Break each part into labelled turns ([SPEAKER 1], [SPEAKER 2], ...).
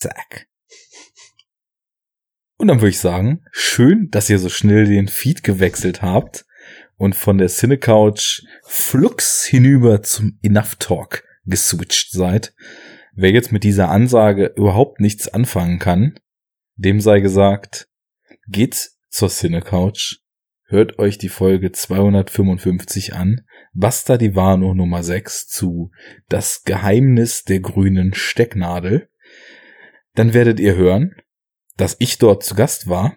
[SPEAKER 1] Zack. Und dann würde ich sagen, schön, dass ihr so schnell den Feed gewechselt habt und von der Cinecouch flux hinüber zum Enough Talk geswitcht seid. Wer jetzt mit dieser Ansage überhaupt nichts anfangen kann, dem sei gesagt, geht zur Cinecouch, hört euch die Folge 255 an, Basta di Vano Nummer 6 zu Das Geheimnis der grünen Stecknadel. Dann werdet ihr hören, dass ich dort zu Gast war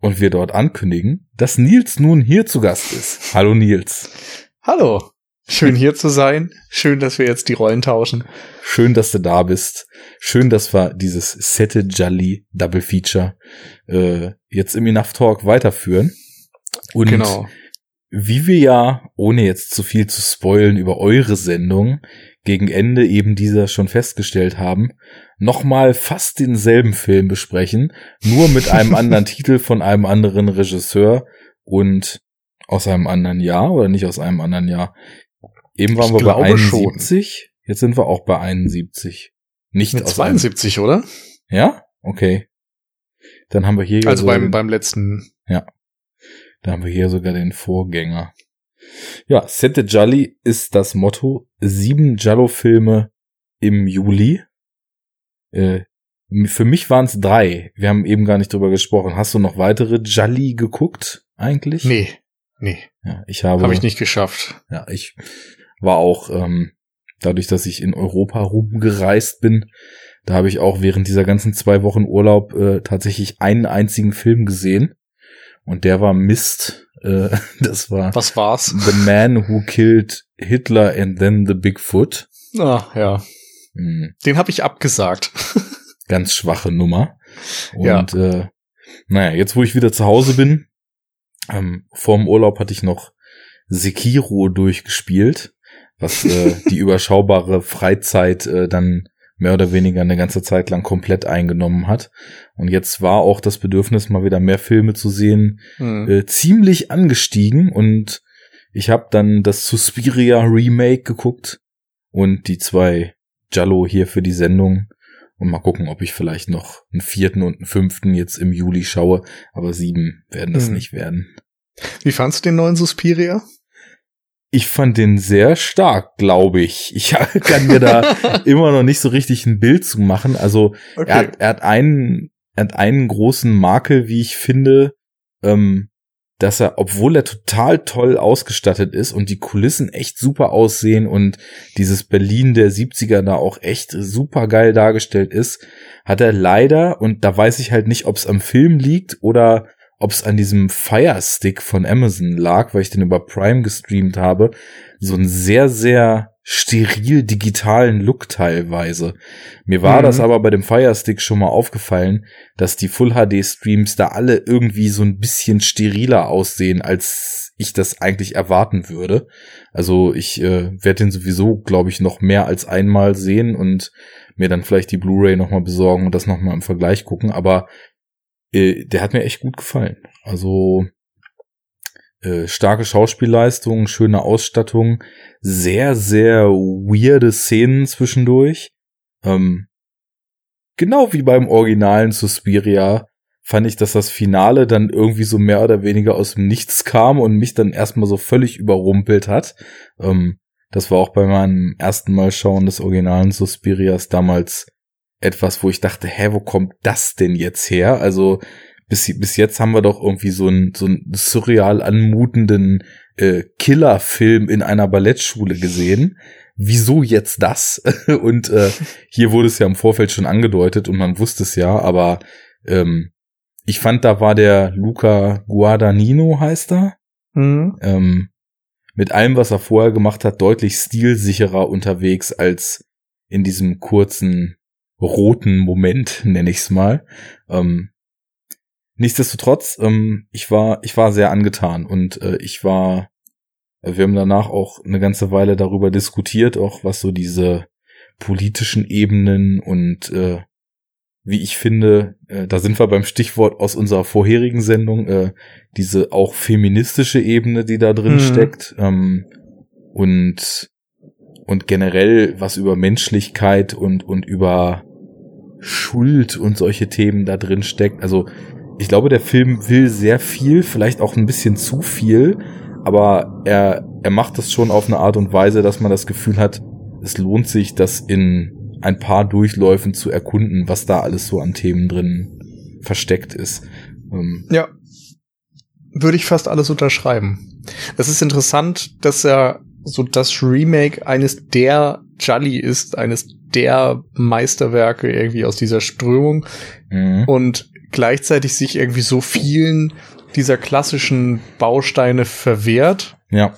[SPEAKER 1] und wir dort ankündigen, dass Nils nun hier zu Gast ist. Hallo Nils.
[SPEAKER 2] Hallo. Schön hier zu sein. Schön, dass wir jetzt die Rollen tauschen.
[SPEAKER 1] Schön, dass du da bist. Schön, dass wir dieses Sette Jolly Double Feature äh, jetzt im Enough Talk weiterführen. Und genau. wie wir ja, ohne jetzt zu viel zu spoilen über eure Sendung, gegen Ende eben dieser schon festgestellt haben, nochmal fast denselben Film besprechen, nur mit einem anderen Titel von einem anderen Regisseur und aus einem anderen Jahr oder nicht aus einem anderen Jahr. Eben waren ich wir bei 71, schon. jetzt sind wir auch bei 71.
[SPEAKER 2] Nicht Mit aus 72, einem. oder?
[SPEAKER 1] Ja? Okay. Dann haben wir hier
[SPEAKER 2] Also beim, beim letzten.
[SPEAKER 1] Ja. Da haben wir hier sogar den Vorgänger. Ja, Sette Jolly ist das Motto. Sieben Jallo-Filme im Juli. Äh, für mich waren es drei. Wir haben eben gar nicht drüber gesprochen. Hast du noch weitere Jolly geguckt eigentlich?
[SPEAKER 2] Nee. Nee.
[SPEAKER 1] Ja, ich habe.
[SPEAKER 2] Habe ich nicht geschafft.
[SPEAKER 1] Ja, ich war auch ähm, dadurch, dass ich in Europa rumgereist bin, da habe ich auch während dieser ganzen zwei Wochen Urlaub äh, tatsächlich einen einzigen Film gesehen und der war Mist. Äh, das war
[SPEAKER 2] Was war's?
[SPEAKER 1] The Man Who Killed Hitler and Then the Bigfoot.
[SPEAKER 2] Ah, ja. Hm. Den habe ich abgesagt.
[SPEAKER 1] Ganz schwache Nummer. Und ja. äh, naja, jetzt wo ich wieder zu Hause bin, ähm, vorm Urlaub hatte ich noch Sekiro durchgespielt was äh, die überschaubare Freizeit äh, dann mehr oder weniger eine ganze Zeit lang komplett eingenommen hat. Und jetzt war auch das Bedürfnis, mal wieder mehr Filme zu sehen, mhm. äh, ziemlich angestiegen. Und ich habe dann das Suspiria Remake geguckt und die zwei Jallo hier für die Sendung. Und mal gucken, ob ich vielleicht noch einen vierten und einen fünften jetzt im Juli schaue. Aber sieben werden das mhm. nicht werden.
[SPEAKER 2] Wie fandst du den neuen Suspiria?
[SPEAKER 1] Ich fand den sehr stark, glaube ich. Ich kann mir da immer noch nicht so richtig ein Bild zu machen. Also okay. er, hat, er hat einen, er hat einen großen Makel, wie ich finde, ähm, dass er, obwohl er total toll ausgestattet ist und die Kulissen echt super aussehen und dieses Berlin der 70er da auch echt super geil dargestellt ist, hat er leider, und da weiß ich halt nicht, ob es am Film liegt oder ob es an diesem Fire Stick von Amazon lag, weil ich den über Prime gestreamt habe, so einen sehr, sehr steril digitalen Look teilweise. Mir war mhm. das aber bei dem Fire Stick schon mal aufgefallen, dass die Full HD Streams da alle irgendwie so ein bisschen steriler aussehen, als ich das eigentlich erwarten würde. Also ich äh, werde den sowieso, glaube ich, noch mehr als einmal sehen und mir dann vielleicht die Blu-ray nochmal besorgen und das nochmal im Vergleich gucken. Aber äh, der hat mir echt gut gefallen. Also äh, starke Schauspielleistung, schöne Ausstattung, sehr, sehr weirde Szenen zwischendurch. Ähm, genau wie beim originalen Suspiria fand ich, dass das Finale dann irgendwie so mehr oder weniger aus dem Nichts kam und mich dann erstmal so völlig überrumpelt hat. Ähm, das war auch bei meinem ersten Mal schauen des originalen Suspirias damals etwas, wo ich dachte, hä, wo kommt das denn jetzt her? Also bis, bis jetzt haben wir doch irgendwie so einen, so einen surreal anmutenden äh, Killerfilm in einer Ballettschule gesehen. Wieso jetzt das? und äh, hier wurde es ja im Vorfeld schon angedeutet und man wusste es ja, aber ähm, ich fand, da war der Luca Guadagnino, heißt er. Mhm. Ähm, mit allem, was er vorher gemacht hat, deutlich stilsicherer unterwegs als in diesem kurzen roten Moment, nenne ich es mal. Ähm, nichtsdestotrotz, ähm, ich war, ich war sehr angetan und äh, ich war, wir haben danach auch eine ganze Weile darüber diskutiert, auch was so diese politischen Ebenen und äh, wie ich finde, äh, da sind wir beim Stichwort aus unserer vorherigen Sendung, äh, diese auch feministische Ebene, die da drin mhm. steckt. Ähm, und und generell was über Menschlichkeit und und über Schuld und solche Themen da drin steckt. Also ich glaube, der Film will sehr viel, vielleicht auch ein bisschen zu viel, aber er, er macht das schon auf eine Art und Weise, dass man das Gefühl hat, es lohnt sich, das in ein paar Durchläufen zu erkunden, was da alles so an Themen drin versteckt ist.
[SPEAKER 2] Ähm ja. Würde ich fast alles unterschreiben. Es ist interessant, dass er so das Remake eines der Jolly ist, eines der Meisterwerke irgendwie aus dieser Strömung mhm. und gleichzeitig sich irgendwie so vielen dieser klassischen Bausteine verwehrt.
[SPEAKER 1] Ja.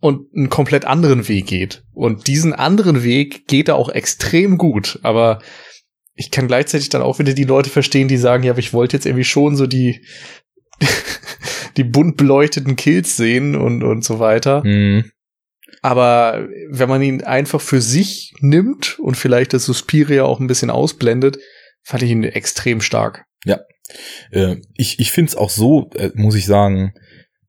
[SPEAKER 2] Und einen komplett anderen Weg geht. Und diesen anderen Weg geht er auch extrem gut. Aber ich kann gleichzeitig dann auch wieder die Leute verstehen, die sagen, ja, aber ich wollte jetzt irgendwie schon so die, die bunt beleuchteten Kills sehen und, und so weiter. Mhm. Aber wenn man ihn einfach für sich nimmt und vielleicht das Suspiria auch ein bisschen ausblendet, fand ich ihn extrem stark.
[SPEAKER 1] Ja. Äh, ich ich finde es auch so, äh, muss ich sagen,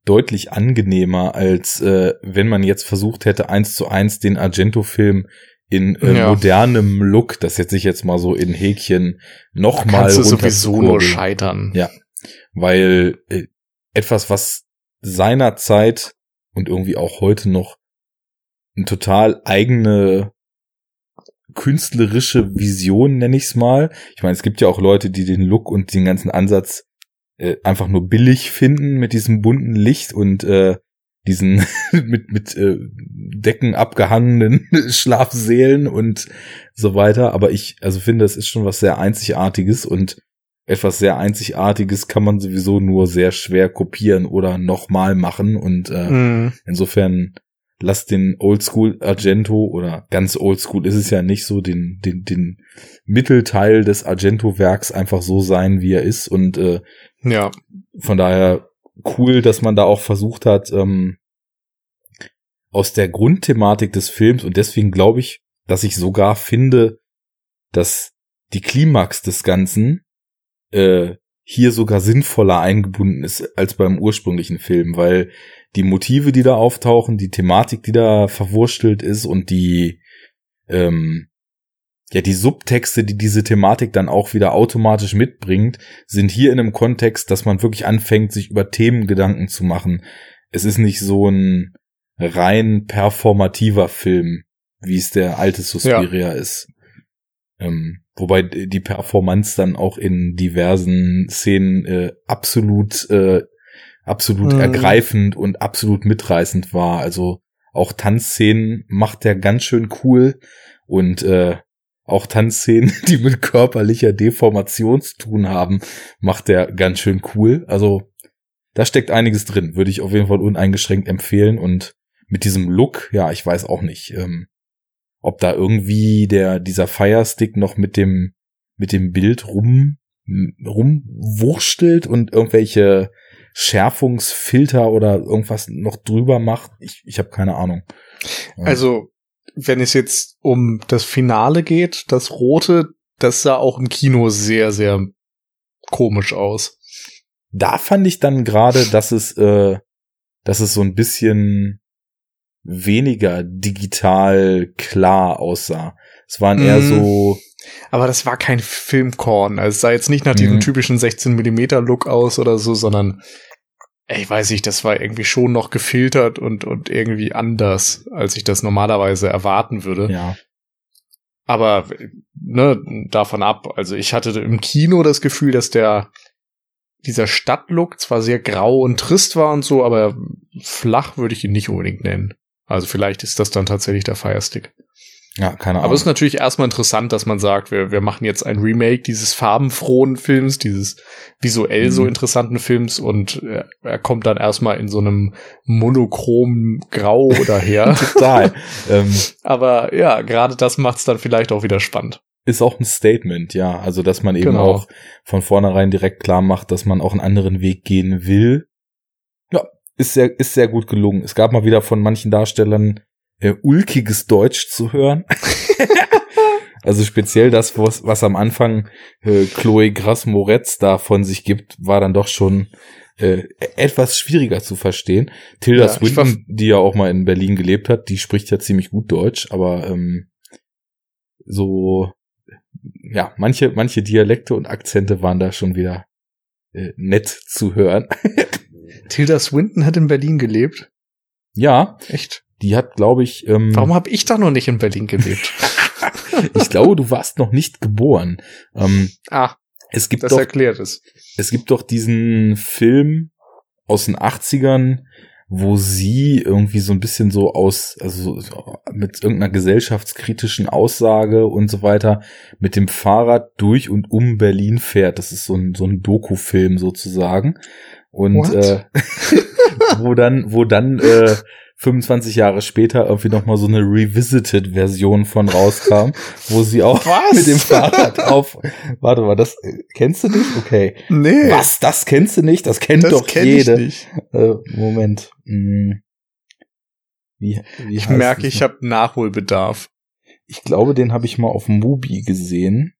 [SPEAKER 1] deutlich angenehmer, als äh, wenn man jetzt versucht hätte, eins zu eins den Argento-Film in äh, ja. modernem Look, das setze ich jetzt mal so in Häkchen, nochmal
[SPEAKER 2] du sowieso nur scheitern.
[SPEAKER 1] Ja, weil äh, etwas, was seiner Zeit und irgendwie auch heute noch eine total eigene künstlerische Vision, nenne ich es mal. Ich meine, es gibt ja auch Leute, die den Look und den ganzen Ansatz äh, einfach nur billig finden mit diesem bunten Licht und äh, diesen mit mit äh, Decken abgehangenen Schlafsälen und so weiter. Aber ich also finde, es ist schon was sehr Einzigartiges und etwas sehr Einzigartiges kann man sowieso nur sehr schwer kopieren oder nochmal machen und äh, mm. insofern lass den Oldschool Argento oder ganz Oldschool ist es ja nicht so, den, den, den Mittelteil des Argento-Werks einfach so sein, wie er ist. Und äh,
[SPEAKER 2] ja.
[SPEAKER 1] von daher cool, dass man da auch versucht hat, ähm, aus der Grundthematik des Films, und deswegen glaube ich, dass ich sogar finde, dass die Klimax des Ganzen äh, hier sogar sinnvoller eingebunden ist als beim ursprünglichen Film, weil die Motive, die da auftauchen, die Thematik, die da verwurstelt ist und die, ähm, ja, die Subtexte, die diese Thematik dann auch wieder automatisch mitbringt, sind hier in einem Kontext, dass man wirklich anfängt, sich über Themen Gedanken zu machen. Es ist nicht so ein rein performativer Film, wie es der alte Suspiria ja. ist. Ähm, wobei die Performance dann auch in diversen Szenen äh, absolut äh, absolut mhm. ergreifend und absolut mitreißend war. Also auch Tanzszenen macht er ganz schön cool und äh, auch Tanzszenen, die mit körperlicher Deformation zu tun haben, macht er ganz schön cool. Also da steckt einiges drin, würde ich auf jeden Fall uneingeschränkt empfehlen und mit diesem Look, ja, ich weiß auch nicht, ähm, ob da irgendwie der dieser Firestick noch mit dem mit dem Bild rum rumwurstelt und irgendwelche Schärfungsfilter oder irgendwas noch drüber macht. Ich, ich habe keine Ahnung.
[SPEAKER 2] Also, wenn es jetzt um das Finale geht, das Rote, das sah auch im Kino sehr, sehr komisch aus.
[SPEAKER 1] Da fand ich dann gerade, dass es, äh, dass es so ein bisschen weniger digital klar aussah. Es waren eher mm. so.
[SPEAKER 2] Aber das war kein Filmkorn. Also es sah jetzt nicht nach diesem mm. typischen 16 Millimeter Look aus oder so, sondern ich weiß nicht, das war irgendwie schon noch gefiltert und, und irgendwie anders, als ich das normalerweise erwarten würde.
[SPEAKER 1] Ja.
[SPEAKER 2] Aber, ne, davon ab. Also ich hatte im Kino das Gefühl, dass der, dieser Stadtlook zwar sehr grau und trist war und so, aber flach würde ich ihn nicht unbedingt nennen. Also vielleicht ist das dann tatsächlich der Firestick.
[SPEAKER 1] Ja, keine Ahnung.
[SPEAKER 2] Aber es ist natürlich erstmal interessant, dass man sagt, wir, wir machen jetzt ein Remake dieses farbenfrohen Films, dieses visuell mhm. so interessanten Films und er, er kommt dann erstmal in so einem monochrom Grau daher.
[SPEAKER 1] Total.
[SPEAKER 2] ähm, Aber ja, gerade das macht es dann vielleicht auch wieder spannend.
[SPEAKER 1] Ist auch ein Statement, ja. Also, dass man eben genau. auch von vornherein direkt klar macht, dass man auch einen anderen Weg gehen will. Ist sehr, ist sehr gut gelungen. Es gab mal wieder von manchen Darstellern äh, ulkiges Deutsch zu hören. also speziell das, was, was am Anfang äh, Chloe Grass-Moretz da von sich gibt, war dann doch schon äh, etwas schwieriger zu verstehen. Tilda ja, Swinton, die ja auch mal in Berlin gelebt hat, die spricht ja ziemlich gut Deutsch, aber ähm, so ja, manche, manche Dialekte und Akzente waren da schon wieder äh, nett zu hören.
[SPEAKER 2] Tilda Swinton hat in Berlin gelebt.
[SPEAKER 1] Ja.
[SPEAKER 2] Echt?
[SPEAKER 1] Die hat, glaube ich. Ähm,
[SPEAKER 2] Warum habe ich da noch nicht in Berlin gelebt?
[SPEAKER 1] ich glaube, du warst noch nicht geboren. Ähm,
[SPEAKER 2] ah,
[SPEAKER 1] es gibt
[SPEAKER 2] das
[SPEAKER 1] doch,
[SPEAKER 2] erklärt es.
[SPEAKER 1] Es gibt doch diesen Film aus den 80ern, wo sie irgendwie so ein bisschen so aus, also so mit irgendeiner gesellschaftskritischen Aussage und so weiter mit dem Fahrrad durch und um Berlin fährt. Das ist so ein, so ein Doku-Film sozusagen. Und äh, wo dann, wo dann äh, 25 Jahre später irgendwie noch mal so eine Revisited-Version von rauskam, wo sie auch Was? mit dem Fahrrad auf. Warte mal, das kennst du nicht? Okay.
[SPEAKER 2] Nee.
[SPEAKER 1] Was? Das kennst du nicht? Das kennt das doch kenn jede. Äh, Moment. Hm.
[SPEAKER 2] Wie, wie ich merke, ich habe Nachholbedarf.
[SPEAKER 1] Ich glaube, den habe ich mal auf Mubi gesehen.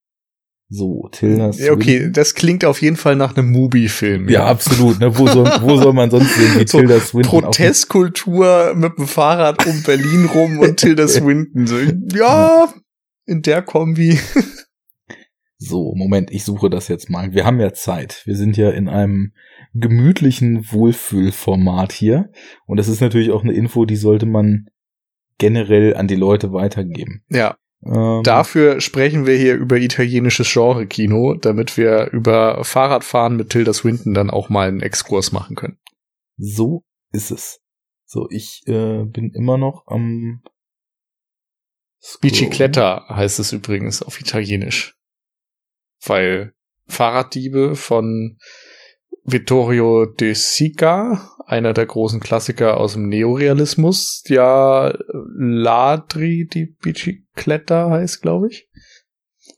[SPEAKER 1] So, Tilda
[SPEAKER 2] Ja, okay, das klingt auf jeden Fall nach einem Mubi-Film.
[SPEAKER 1] Ja. ja, absolut. Ne? Wo, soll, wo soll man sonst sehen, wie so Tilda
[SPEAKER 2] Swinton Protestkultur mit dem Fahrrad um Berlin rum und Tilda Swinton. So, ja, in der Kombi.
[SPEAKER 1] so, Moment, ich suche das jetzt mal. Wir haben ja Zeit. Wir sind ja in einem gemütlichen Wohlfühlformat hier. Und das ist natürlich auch eine Info, die sollte man generell an die Leute weitergeben.
[SPEAKER 2] Ja, ähm, Dafür sprechen wir hier über italienisches Genre-Kino, damit wir über Fahrradfahren mit Tilda Swinton dann auch mal einen Exkurs machen können.
[SPEAKER 1] So ist es. So, ich äh, bin immer noch am
[SPEAKER 2] Bicicletta heißt es übrigens auf Italienisch. Weil Fahrraddiebe von Vittorio De Sica, einer der großen Klassiker aus dem Neorealismus, ja Ladri di Bicicletta heißt, glaube ich.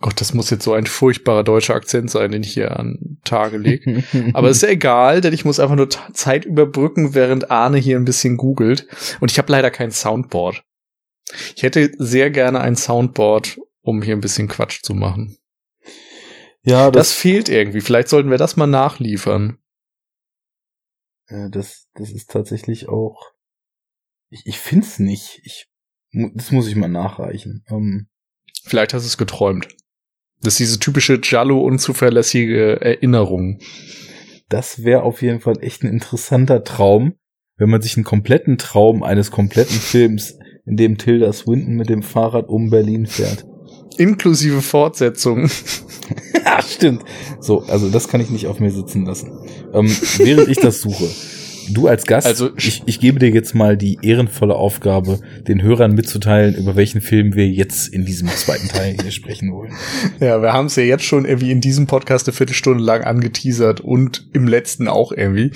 [SPEAKER 2] Gott, das muss jetzt so ein furchtbarer deutscher Akzent sein, den ich hier an Tage lege. Aber ist ja egal, denn ich muss einfach nur Zeit überbrücken, während Arne hier ein bisschen googelt. Und ich habe leider kein Soundboard. Ich hätte sehr gerne ein Soundboard, um hier ein bisschen Quatsch zu machen. Ja, das, das fehlt irgendwie. Vielleicht sollten wir das mal nachliefern.
[SPEAKER 1] Das, das ist tatsächlich auch. Ich, ich find's nicht. Ich, das muss ich mal nachreichen. Ähm,
[SPEAKER 2] Vielleicht hast du es geträumt. Das ist diese typische Jallo unzuverlässige Erinnerung.
[SPEAKER 1] Das wäre auf jeden Fall echt ein interessanter Traum, wenn man sich einen kompletten Traum eines kompletten Films, in dem Tilda Swinton mit dem Fahrrad um Berlin fährt.
[SPEAKER 2] Inklusive Fortsetzung.
[SPEAKER 1] ja, stimmt. So, also das kann ich nicht auf mir sitzen lassen. Ähm, während ich das suche. Du als Gast, also, ich, ich gebe dir jetzt mal die ehrenvolle Aufgabe, den Hörern mitzuteilen, über welchen Film wir jetzt in diesem zweiten Teil hier sprechen wollen.
[SPEAKER 2] Ja, wir haben es ja jetzt schon irgendwie in diesem Podcast eine Viertelstunde lang angeteasert und im letzten auch irgendwie.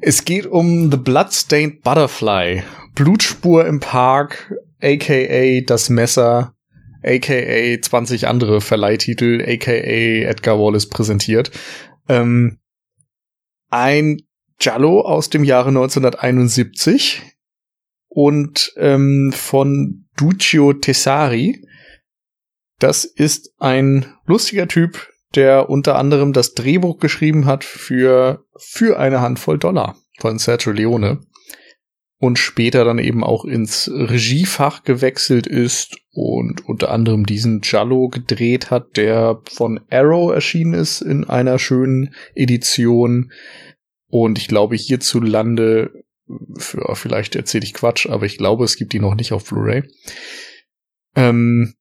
[SPEAKER 2] Es geht um The Bloodstained Butterfly. Blutspur im Park, aka das Messer, aka 20 andere Verleihtitel, aka Edgar Wallace präsentiert. Ähm, ein Giallo aus dem Jahre 1971 und ähm, von Duccio Tessari. Das ist ein lustiger Typ, der unter anderem das Drehbuch geschrieben hat für für eine Handvoll Dollar von Sergio Leone und später dann eben auch ins Regiefach gewechselt ist und unter anderem diesen Jallo gedreht hat, der von Arrow erschienen ist in einer schönen Edition. Und ich glaube hierzulande, für, vielleicht erzähle ich Quatsch, aber ich glaube, es gibt die noch nicht auf Blu-ray. Ähm,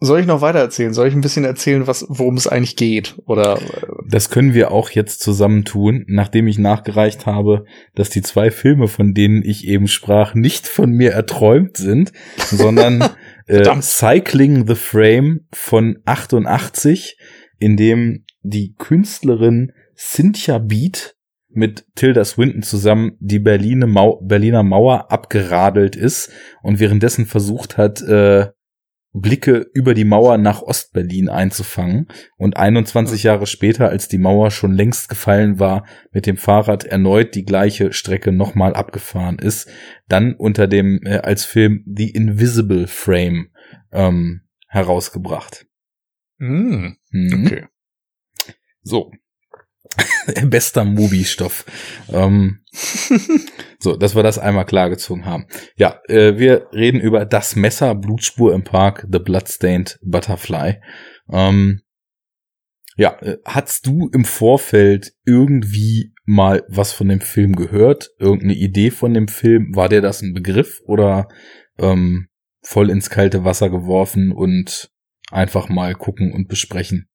[SPEAKER 2] soll ich noch weiter erzählen? Soll ich ein bisschen erzählen, was, worum es eigentlich geht? Oder? Äh,
[SPEAKER 1] das können wir auch jetzt zusammen tun, nachdem ich nachgereicht habe, dass die zwei Filme, von denen ich eben sprach, nicht von mir erträumt sind, sondern äh, Cycling the Frame von 88, in dem die Künstlerin Cynthia Beat mit Tilda Swinton zusammen die Berliner, Mau Berliner Mauer abgeradelt ist und währenddessen versucht hat, äh, Blicke über die Mauer nach Ostberlin einzufangen und 21 Jahre später, als die Mauer schon längst gefallen war, mit dem Fahrrad erneut die gleiche Strecke nochmal abgefahren ist, dann unter dem äh, als Film The Invisible Frame ähm, herausgebracht.
[SPEAKER 2] Mm, okay.
[SPEAKER 1] So. Bester Movie-Stoff. Ähm, so, dass wir das einmal klargezogen haben. Ja, äh, wir reden über das Messer, Blutspur im Park, The Bloodstained Butterfly. Ähm, ja, äh, hast du im Vorfeld irgendwie mal was von dem Film gehört? Irgendeine Idee von dem Film? War dir das ein Begriff oder ähm, voll ins kalte Wasser geworfen und einfach mal gucken und besprechen?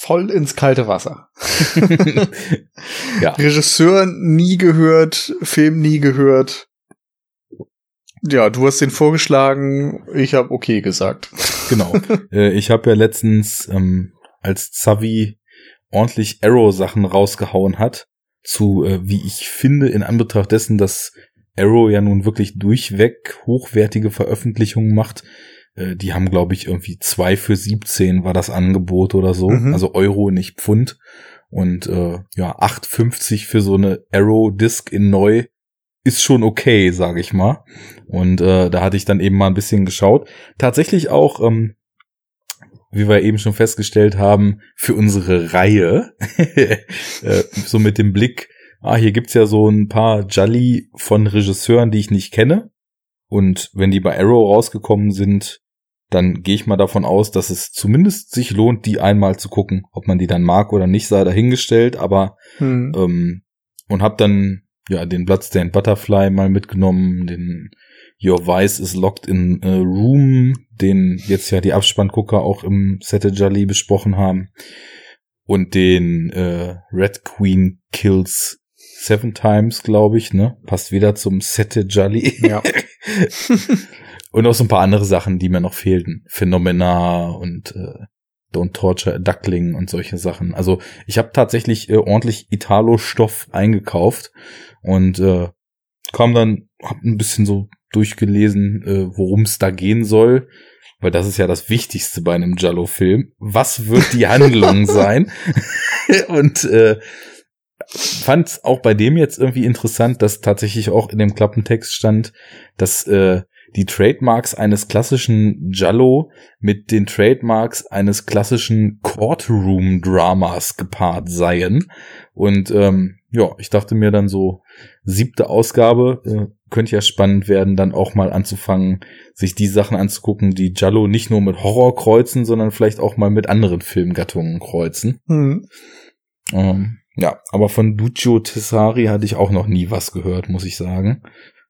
[SPEAKER 2] Voll ins kalte Wasser. ja. Regisseur nie gehört, Film nie gehört. Ja, du hast den vorgeschlagen, ich habe okay gesagt.
[SPEAKER 1] Genau. Äh, ich habe ja letztens ähm, als Zavi ordentlich Arrow-Sachen rausgehauen hat, zu, äh, wie ich finde, in Anbetracht dessen, dass Arrow ja nun wirklich durchweg hochwertige Veröffentlichungen macht. Äh, die haben, glaube ich, irgendwie zwei für 17 war das Angebot oder so. Mhm. Also Euro, nicht Pfund. Und äh, ja, 8,50 für so eine Arrow-Disc in neu ist schon okay, sage ich mal. Und äh, da hatte ich dann eben mal ein bisschen geschaut. Tatsächlich auch ähm, wie wir eben schon festgestellt haben, für unsere Reihe, äh, so mit dem Blick, ah, hier gibt's ja so ein paar Jolly von Regisseuren, die ich nicht kenne. Und wenn die bei Arrow rausgekommen sind, dann gehe ich mal davon aus, dass es zumindest sich lohnt, die einmal zu gucken. Ob man die dann mag oder nicht, sei dahingestellt, aber hm. ähm, und hab dann ja den Bloodstained Butterfly mal mitgenommen, den Your Vice is Locked in a Room, den jetzt ja die Abspanngucker auch im Sette Jolly besprochen haben. Und den äh, Red Queen Kills Seven Times, glaube ich, ne? Passt wieder zum Sette Jolly. Ja. und auch so ein paar andere Sachen, die mir noch fehlten. Phenomena und äh, Don't Torture a Duckling und solche Sachen. Also ich habe tatsächlich äh, ordentlich Italo-Stoff eingekauft und äh, kam dann, hab ein bisschen so durchgelesen, äh, worum es da gehen soll, weil das ist ja das Wichtigste bei einem Jallo-Film. Was wird die Handlung sein? Und äh, fand auch bei dem jetzt irgendwie interessant, dass tatsächlich auch in dem Klappentext stand, dass äh, die Trademarks eines klassischen Jallo mit den Trademarks eines klassischen Courtroom-Dramas gepaart seien. Und ähm, ja, ich dachte mir dann so, siebte Ausgabe, äh, könnte ja spannend werden, dann auch mal anzufangen, sich die Sachen anzugucken, die Jallo nicht nur mit Horror kreuzen, sondern vielleicht auch mal mit anderen Filmgattungen kreuzen. Mhm. Ähm, ja, aber von Duccio Tessari hatte ich auch noch nie was gehört, muss ich sagen.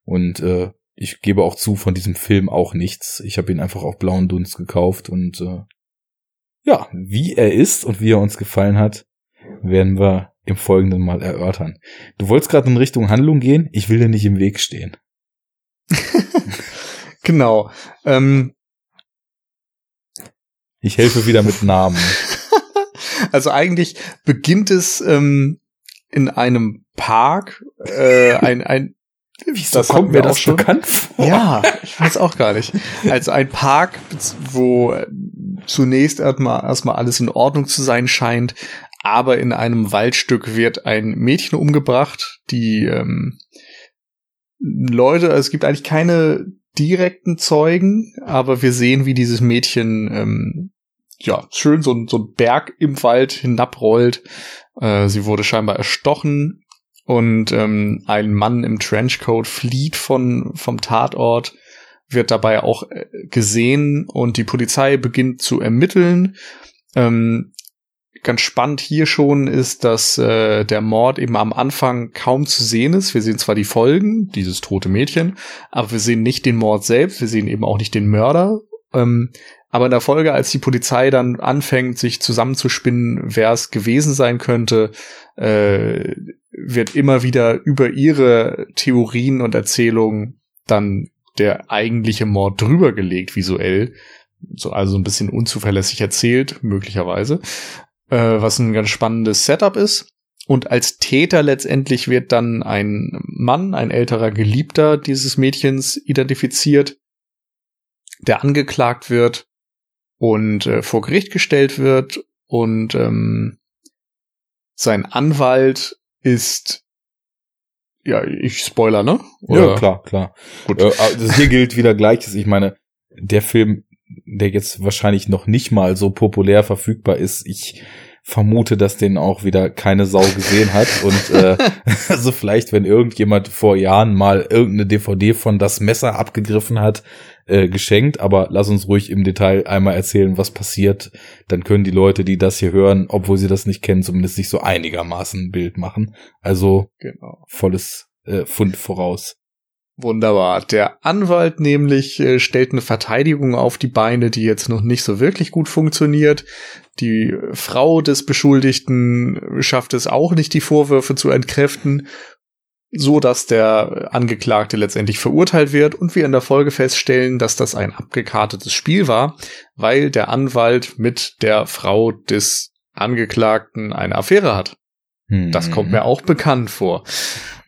[SPEAKER 1] Und äh, ich gebe auch zu, von diesem Film auch nichts. Ich habe ihn einfach auf blauen Dunst gekauft und äh, ja, wie er ist und wie er uns gefallen hat, werden wir im Folgenden mal erörtern. Du wolltest gerade in Richtung Handlung gehen, ich will dir nicht im Weg stehen.
[SPEAKER 2] genau. Ähm,
[SPEAKER 1] ich helfe wieder mit Namen.
[SPEAKER 2] also eigentlich beginnt es ähm, in einem Park, äh, ein, ein
[SPEAKER 1] Wieso das kommt mir das schon bekannt vor?
[SPEAKER 2] Ja, ich weiß auch gar nicht. Also ein Park, wo zunächst erstmal erstmal alles in Ordnung zu sein scheint, aber in einem Waldstück wird ein Mädchen umgebracht, die ähm, Leute, es gibt eigentlich keine direkten Zeugen, aber wir sehen, wie dieses Mädchen ähm, ja schön so, so ein Berg im Wald hinabrollt. Äh, sie wurde scheinbar erstochen und ähm, ein Mann im Trenchcoat flieht von vom Tatort wird dabei auch äh, gesehen und die Polizei beginnt zu ermitteln. Ähm, ganz spannend hier schon ist, dass äh, der Mord eben am Anfang kaum zu sehen ist. Wir sehen zwar die Folgen, dieses tote Mädchen, aber wir sehen nicht den Mord selbst, wir sehen eben auch nicht den Mörder. Ähm, aber in der Folge, als die Polizei dann anfängt, sich zusammenzuspinnen, wer es gewesen sein könnte, äh, wird immer wieder über ihre Theorien und Erzählungen dann der eigentliche Mord drüber gelegt, visuell. So, also ein bisschen unzuverlässig erzählt, möglicherweise äh, was ein ganz spannendes Setup ist. Und als Täter letztendlich wird dann ein Mann, ein älterer Geliebter dieses Mädchens identifiziert, der angeklagt wird und äh, vor Gericht gestellt wird und ähm, sein Anwalt ist ja, ich spoiler, ne?
[SPEAKER 1] Oder? Ja, klar, klar. Gut. Äh, also hier gilt wieder gleiches. Ich meine, der Film der jetzt wahrscheinlich noch nicht mal so populär verfügbar ist. Ich vermute, dass den auch wieder keine Sau gesehen hat. Und äh, also vielleicht, wenn irgendjemand vor Jahren mal irgendeine DVD von Das Messer abgegriffen hat, äh, geschenkt. Aber lass uns ruhig im Detail einmal erzählen, was passiert. Dann können die Leute, die das hier hören, obwohl sie das nicht kennen, zumindest sich so einigermaßen ein Bild machen. Also genau. volles äh, Fund voraus.
[SPEAKER 2] Wunderbar. Der Anwalt nämlich äh, stellt eine Verteidigung auf die Beine, die jetzt noch nicht so wirklich gut funktioniert. Die Frau des Beschuldigten schafft es auch nicht, die Vorwürfe zu entkräften, so dass der Angeklagte letztendlich verurteilt wird und wir in der Folge feststellen, dass das ein abgekartetes Spiel war, weil der Anwalt mit der Frau des Angeklagten eine Affäre hat. Das kommt mir auch bekannt vor.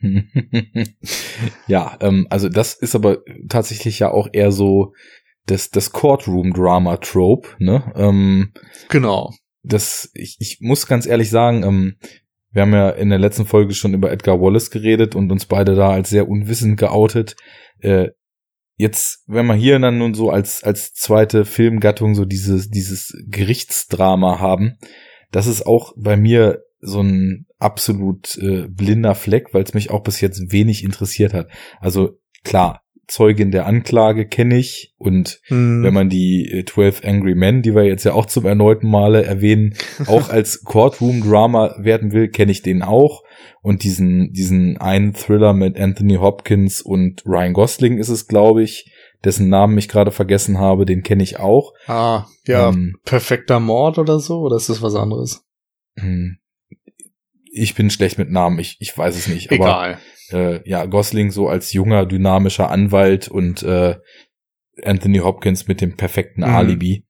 [SPEAKER 1] ja, ähm, also das ist aber tatsächlich ja auch eher so das, das Courtroom-Drama-Trope, ne? Ähm,
[SPEAKER 2] genau.
[SPEAKER 1] Das, ich, ich muss ganz ehrlich sagen, ähm, wir haben ja in der letzten Folge schon über Edgar Wallace geredet und uns beide da als sehr unwissend geoutet. Äh, jetzt, wenn wir hier dann nun so als, als zweite Filmgattung so dieses, dieses Gerichtsdrama haben, das ist auch bei mir so ein absolut äh, blinder Fleck, weil es mich auch bis jetzt wenig interessiert hat. Also klar, Zeugin der Anklage kenne ich und hm. wenn man die äh, 12 Angry Men, die wir jetzt ja auch zum erneuten Male erwähnen, auch als Courtroom Drama werden will, kenne ich den auch und diesen diesen einen Thriller mit Anthony Hopkins und Ryan Gosling ist es, glaube ich, dessen Namen ich gerade vergessen habe, den kenne ich auch.
[SPEAKER 2] Ah, ja, ähm, perfekter Mord oder so oder ist das was anderes?
[SPEAKER 1] Hm ich bin schlecht mit Namen, ich, ich weiß es nicht.
[SPEAKER 2] Egal.
[SPEAKER 1] Aber äh, ja, Gosling so als junger, dynamischer Anwalt und äh, Anthony Hopkins mit dem perfekten mhm. Alibi.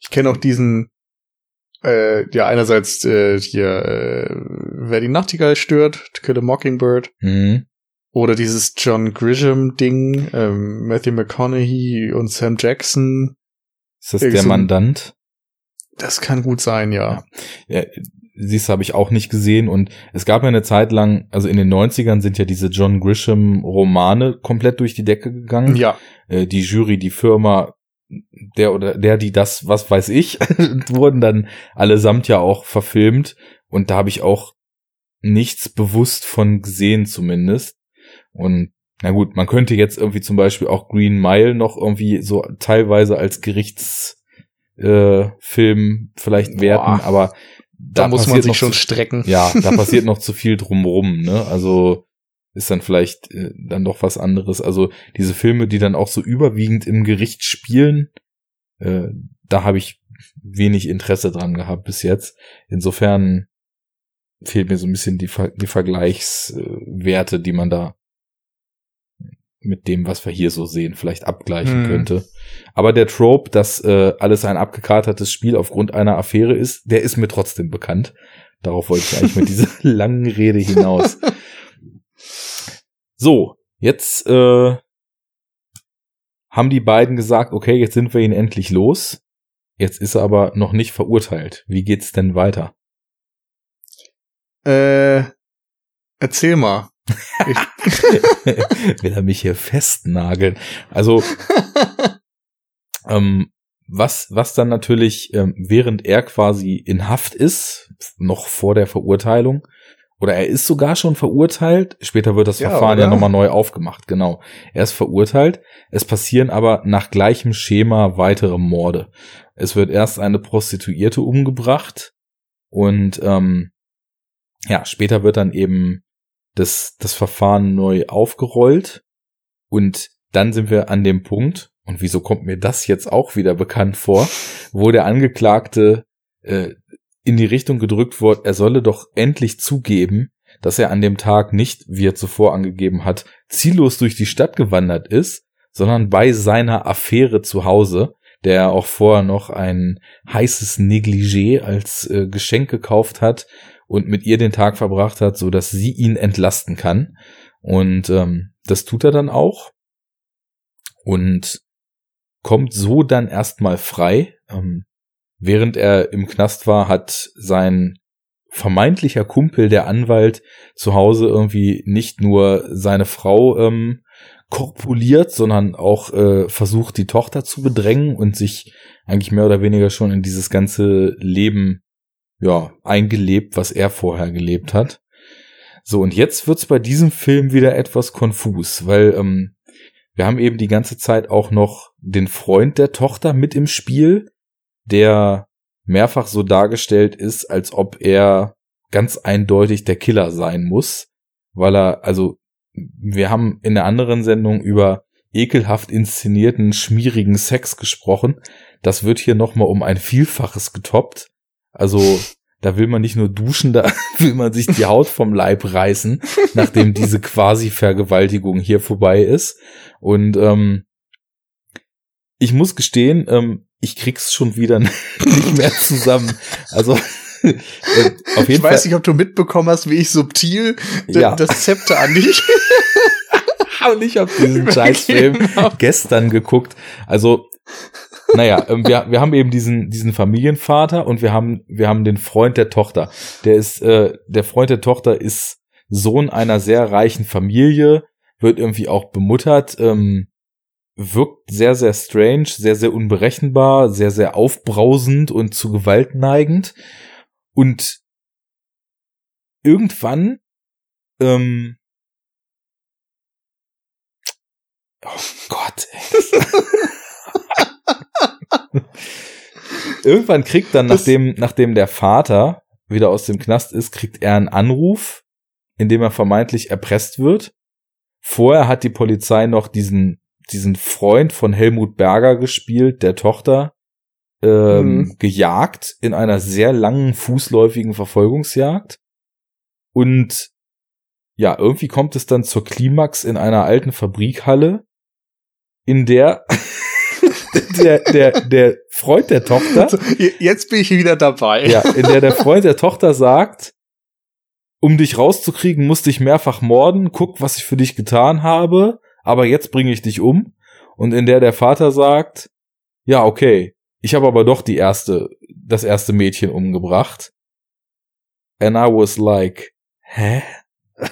[SPEAKER 2] Ich kenne auch diesen, äh, ja, einerseits äh, hier, äh, wer die Nachtigall stört, To Kill a Mockingbird. Mhm. Oder dieses John Grisham-Ding, ähm, Matthew McConaughey und Sam Jackson.
[SPEAKER 1] Ist das der Mandant?
[SPEAKER 2] Das kann gut sein, ja.
[SPEAKER 1] ja. Siehst habe ich auch nicht gesehen und es gab ja eine Zeit lang, also in den 90ern sind ja diese John Grisham Romane komplett durch die Decke gegangen.
[SPEAKER 2] Ja.
[SPEAKER 1] Äh, die Jury, die Firma, der oder der, die das, was weiß ich, wurden dann allesamt ja auch verfilmt und da habe ich auch nichts bewusst von gesehen zumindest und na gut, man könnte jetzt irgendwie zum Beispiel auch Green Mile noch irgendwie so teilweise als Gerichtsfilm äh, vielleicht werten, aber
[SPEAKER 2] da, da muss man sich schon zu, strecken.
[SPEAKER 1] Ja, da passiert noch zu viel drumrum, ne? Also ist dann vielleicht äh, dann doch was anderes. Also diese Filme, die dann auch so überwiegend im Gericht spielen, äh, da habe ich wenig Interesse dran gehabt bis jetzt. Insofern fehlt mir so ein bisschen die, Ver die Vergleichswerte, die man da mit dem, was wir hier so sehen, vielleicht abgleichen hm. könnte. Aber der Trope, dass äh, alles ein abgekartetes Spiel aufgrund einer Affäre ist, der ist mir trotzdem bekannt. Darauf wollte ich eigentlich mit dieser langen Rede hinaus. So, jetzt äh, haben die beiden gesagt, okay, jetzt sind wir ihn endlich los. Jetzt ist er aber noch nicht verurteilt. Wie geht's denn weiter?
[SPEAKER 2] Äh, erzähl mal.
[SPEAKER 1] Will er mich hier festnageln? Also, ähm, was, was dann natürlich, ähm, während er quasi in Haft ist, noch vor der Verurteilung, oder er ist sogar schon verurteilt, später wird das ja, Verfahren oder? ja nochmal neu aufgemacht, genau. Er ist verurteilt, es passieren aber nach gleichem Schema weitere Morde. Es wird erst eine Prostituierte umgebracht und ähm, ja, später wird dann eben das, das Verfahren neu aufgerollt. Und dann sind wir an dem Punkt, und wieso kommt mir das jetzt auch wieder bekannt vor, wo der Angeklagte äh, in die Richtung gedrückt wird, er solle doch endlich zugeben, dass er an dem Tag nicht, wie er zuvor angegeben hat, ziellos durch die Stadt gewandert ist, sondern bei seiner Affäre zu Hause, der er auch vorher noch ein heißes Negligé als äh, Geschenk gekauft hat und mit ihr den Tag verbracht hat, so dass sie ihn entlasten kann. Und ähm, das tut er dann auch und kommt so dann erstmal frei. Ähm, während er im Knast war, hat sein vermeintlicher Kumpel, der Anwalt, zu Hause irgendwie nicht nur seine Frau ähm, korpuliert, sondern auch äh, versucht, die Tochter zu bedrängen und sich eigentlich mehr oder weniger schon in dieses ganze Leben ja, eingelebt, was er vorher gelebt hat. So, und jetzt wird's bei diesem Film wieder etwas konfus, weil ähm, wir haben eben die ganze Zeit auch noch den Freund der Tochter mit im Spiel, der mehrfach so dargestellt ist, als ob er ganz eindeutig der Killer sein muss, weil er, also wir haben in der anderen Sendung über ekelhaft inszenierten, schmierigen Sex gesprochen. Das wird hier nochmal um ein Vielfaches getoppt. Also da will man nicht nur duschen, da will man sich die Haut vom Leib reißen, nachdem diese quasi Vergewaltigung hier vorbei ist. Und ähm, ich muss gestehen, ähm, ich krieg's schon wieder nicht mehr zusammen. Also
[SPEAKER 2] äh, auf jeden ich weiß nicht, ob du mitbekommen hast, wie ich subtil ja. das Zepter an dich.
[SPEAKER 1] Und ich habe diesen Scheißfilm genau. gestern geguckt. Also, naja, ähm, wir, wir haben eben diesen, diesen Familienvater und wir haben, wir haben den Freund der Tochter. Der ist, äh, der Freund der Tochter ist Sohn einer sehr reichen Familie, wird irgendwie auch bemuttert, ähm, wirkt sehr, sehr strange, sehr, sehr unberechenbar, sehr, sehr aufbrausend und zu Gewalt neigend. Und irgendwann, ähm, oh Gott, irgendwann kriegt dann, nachdem, nachdem der Vater wieder aus dem Knast ist, kriegt er einen Anruf, in dem er vermeintlich erpresst wird. Vorher hat die Polizei noch diesen, diesen Freund von Helmut Berger gespielt, der Tochter, ähm, mhm. gejagt in einer sehr langen fußläufigen Verfolgungsjagd. Und ja, irgendwie kommt es dann zur Klimax in einer alten Fabrikhalle, in der der, der, der Freund der Tochter.
[SPEAKER 2] Jetzt bin ich wieder dabei.
[SPEAKER 1] Ja, in der der Freund der Tochter sagt, um dich rauszukriegen, musste ich mehrfach morden, guck, was ich für dich getan habe, aber jetzt bringe ich dich um. Und in der der Vater sagt, ja, okay, ich habe aber doch die erste, das erste Mädchen umgebracht. And I was like, hä?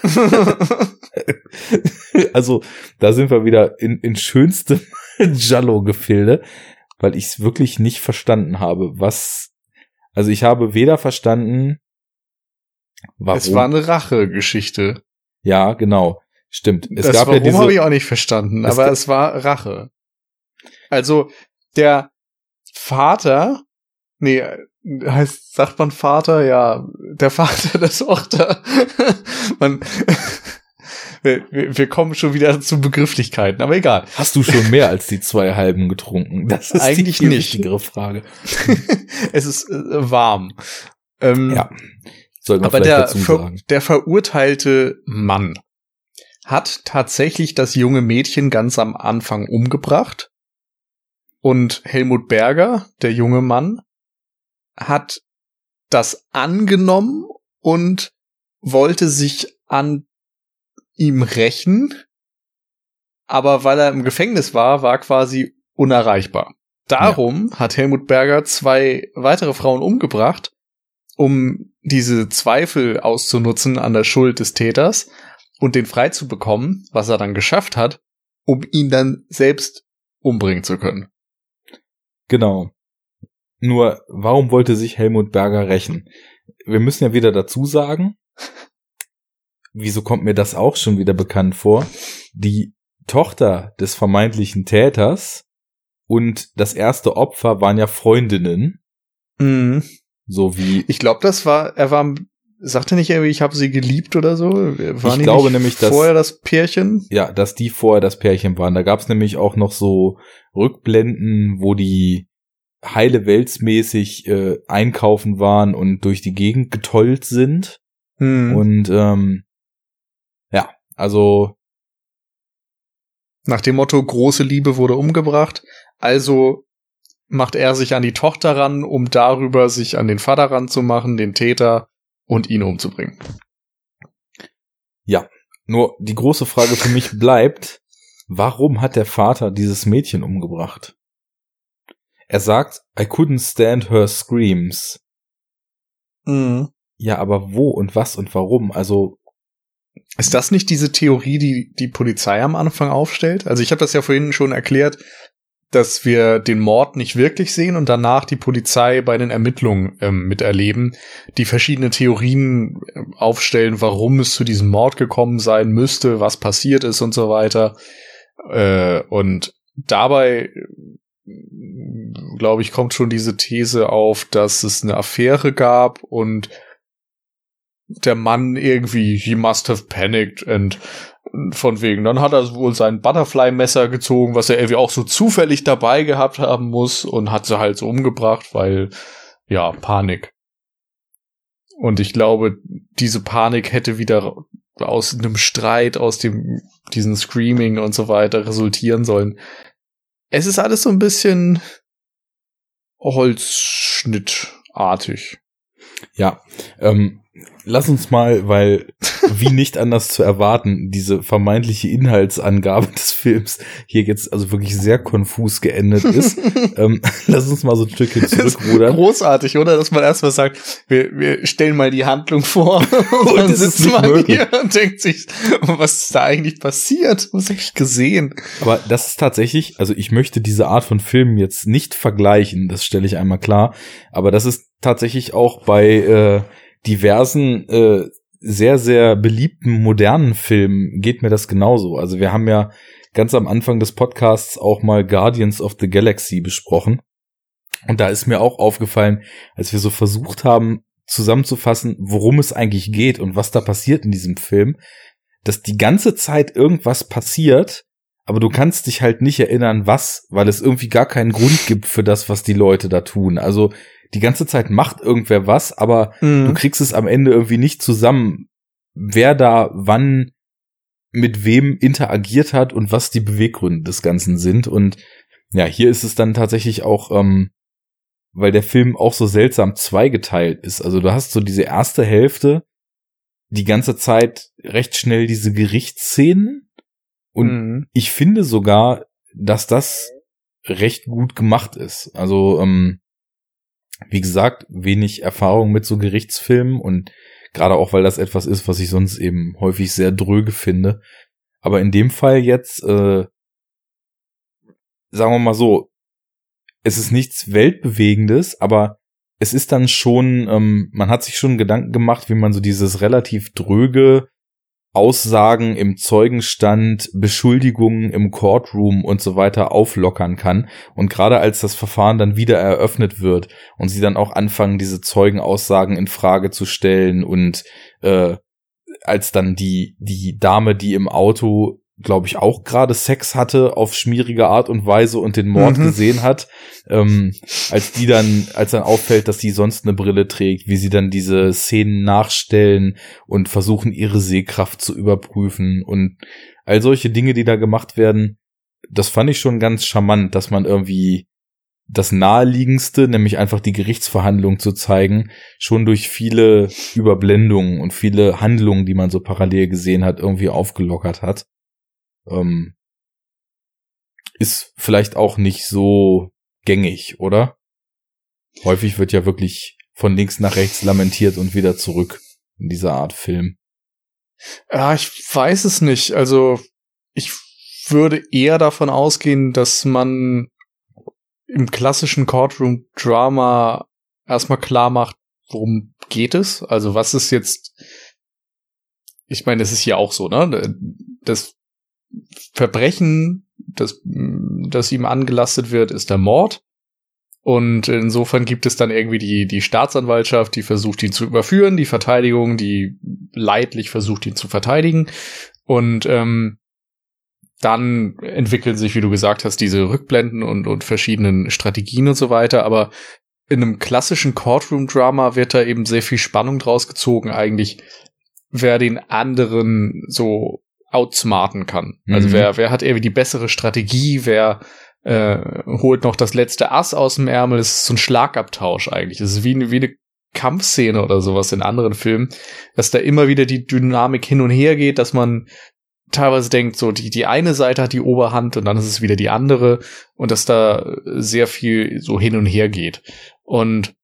[SPEAKER 1] also, da sind wir wieder in, in schönstem Jallo-Gefilde, weil ich es wirklich nicht verstanden habe, was, also ich habe weder verstanden,
[SPEAKER 2] warum. Es war eine Rache-Geschichte.
[SPEAKER 1] Ja, genau. Stimmt.
[SPEAKER 2] Es das gab warum ja diese, habe ich auch nicht verstanden, es aber es war Rache. Also, der Vater, nee, heißt, sagt man Vater? Ja, der Vater der Tochter. man, wir, wir, kommen schon wieder zu Begrifflichkeiten, aber egal.
[SPEAKER 1] Hast du schon mehr als die zwei halben getrunken?
[SPEAKER 2] Das ist eigentlich die nicht. wichtigere Frage. es ist äh, warm. Ähm, ja. Soll man aber der, ver der verurteilte Mann hat tatsächlich das junge Mädchen ganz am Anfang umgebracht. Und Helmut Berger, der junge Mann, hat das angenommen und wollte sich an ihm rächen, aber weil er im Gefängnis war, war quasi unerreichbar. Darum ja. hat Helmut Berger zwei weitere Frauen umgebracht, um diese Zweifel auszunutzen an der Schuld des Täters und den frei zu bekommen, was er dann geschafft hat, um ihn dann selbst umbringen zu können.
[SPEAKER 1] Genau. Nur, warum wollte sich Helmut Berger rächen? Wir müssen ja wieder dazu sagen, wieso kommt mir das auch schon wieder bekannt vor? Die Tochter des vermeintlichen Täters und das erste Opfer waren ja Freundinnen.
[SPEAKER 2] Mhm.
[SPEAKER 1] So wie.
[SPEAKER 2] Ich glaube, das war, er war, sagte nicht irgendwie, ich habe sie geliebt oder so?
[SPEAKER 1] War ich glaube nämlich,
[SPEAKER 2] dass vorher das Pärchen.
[SPEAKER 1] Ja, dass die vorher das Pärchen waren. Da gab es nämlich auch noch so Rückblenden, wo die heile Weltsmäßig äh, einkaufen waren und durch die Gegend getollt sind. Hm. Und ähm, also
[SPEAKER 2] nach dem Motto große Liebe wurde umgebracht, also macht er sich an die Tochter ran, um darüber sich an den Vater ranzumachen, den Täter und ihn umzubringen.
[SPEAKER 1] Ja, nur die große Frage für mich bleibt, warum hat der Vater dieses Mädchen umgebracht? Er sagt, I couldn't stand her screams. Mhm. Ja, aber wo und was und warum? Also
[SPEAKER 2] ist das nicht diese Theorie, die die Polizei am Anfang aufstellt? Also ich habe das ja vorhin schon erklärt. dass wir den Mord nicht wirklich sehen und danach die Polizei bei den Ermittlungen ähm, miterleben, die verschiedene Theorien äh, aufstellen, warum es zu diesem Mord gekommen sein müsste, was passiert ist und so weiter. Äh, und dabei, glaube ich, kommt schon diese These auf, dass es eine Affäre gab und der Mann irgendwie, he must have panicked and von wegen. Dann hat er wohl sein Butterfly-Messer gezogen, was er irgendwie auch so zufällig dabei gehabt haben muss und hat sie halt so umgebracht, weil, ja, Panik. Und ich glaube, diese Panik hätte wieder aus einem Streit, aus dem, diesen Screaming und so weiter resultieren sollen. Es ist alles so ein bisschen Holzschnittartig.
[SPEAKER 1] Ja, ähm, lass uns mal, weil wie nicht anders zu erwarten, diese vermeintliche Inhaltsangabe des Films hier jetzt also wirklich sehr konfus geendet ist. ähm, lass uns mal so ein Stückchen zurückrudern.
[SPEAKER 2] Großartig, oder? Dass man erstmal sagt, wir, wir stellen mal die Handlung vor und, dann sitzt man möglich. hier und denkt sich, was ist da eigentlich passiert? Was habe ich gesehen?
[SPEAKER 1] Aber das ist tatsächlich, also ich möchte diese Art von Filmen jetzt nicht vergleichen, das stelle ich einmal klar, aber das ist tatsächlich auch bei äh, diversen äh, sehr, sehr beliebten modernen Filmen geht mir das genauso. Also wir haben ja ganz am Anfang des Podcasts auch mal Guardians of the Galaxy besprochen. Und da ist mir auch aufgefallen, als wir so versucht haben zusammenzufassen, worum es eigentlich geht und was da passiert in diesem Film, dass die ganze Zeit irgendwas passiert, aber du kannst dich halt nicht erinnern, was, weil es irgendwie gar keinen Grund gibt für das, was die Leute da tun. Also die ganze Zeit macht irgendwer was, aber mhm. du kriegst es am Ende irgendwie nicht zusammen, wer da wann mit wem interagiert hat und was die Beweggründe des Ganzen sind. Und ja, hier ist es dann tatsächlich auch, ähm, weil der Film auch so seltsam zweigeteilt ist. Also du hast so diese erste Hälfte, die ganze Zeit recht schnell diese Gerichtsszenen. Und mhm. ich finde sogar, dass das recht gut gemacht ist. Also ähm, wie gesagt, wenig Erfahrung mit so Gerichtsfilmen und gerade auch, weil das etwas ist, was ich sonst eben häufig sehr dröge finde. Aber in dem Fall jetzt, äh, sagen wir mal so, es ist nichts Weltbewegendes, aber es ist dann schon, ähm, man hat sich schon Gedanken gemacht, wie man so dieses relativ dröge Aussagen im Zeugenstand, Beschuldigungen im Courtroom und so weiter auflockern kann. Und gerade als das Verfahren dann wieder eröffnet wird und sie dann auch anfangen, diese Zeugenaussagen in Frage zu stellen und äh, als dann die, die Dame, die im Auto glaube ich, auch gerade Sex hatte auf schmierige Art und Weise und den Mord mhm. gesehen hat, ähm, als die dann, als dann auffällt, dass sie sonst eine Brille trägt, wie sie dann diese Szenen nachstellen und versuchen, ihre Sehkraft zu überprüfen und all solche Dinge, die da gemacht werden, das fand ich schon ganz charmant, dass man irgendwie das naheliegendste, nämlich einfach die Gerichtsverhandlung zu zeigen, schon durch viele Überblendungen und viele Handlungen, die man so parallel gesehen hat, irgendwie aufgelockert hat ähm, ist vielleicht auch nicht so gängig, oder? Häufig wird ja wirklich von links nach rechts lamentiert und wieder zurück in dieser Art Film.
[SPEAKER 2] Ja, ich weiß es nicht. Also ich würde eher davon ausgehen, dass man im klassischen Courtroom-Drama erstmal klar macht, worum geht es. Also was ist jetzt, ich meine, das ist hier auch so, ne? Das Verbrechen, das, das ihm angelastet wird, ist der Mord. Und insofern gibt es dann irgendwie die, die Staatsanwaltschaft, die versucht, ihn zu überführen, die Verteidigung, die leidlich versucht, ihn zu verteidigen. Und ähm, dann entwickeln sich, wie du gesagt hast, diese Rückblenden und, und verschiedenen Strategien und so weiter. Aber in einem klassischen Courtroom-Drama wird da eben sehr viel Spannung draus gezogen, eigentlich, wer den anderen so outsmarten kann. Also mhm. wer, wer hat irgendwie die bessere Strategie, wer äh, holt noch das letzte Ass aus dem Ärmel. Das ist so ein Schlagabtausch eigentlich. Das ist wie, eine, wie eine Kampfszene oder sowas in anderen Filmen, dass da immer wieder die Dynamik hin und her geht, dass man teilweise denkt, so die, die eine Seite hat die Oberhand und dann ist es wieder die andere und dass da sehr viel so hin und her geht. Und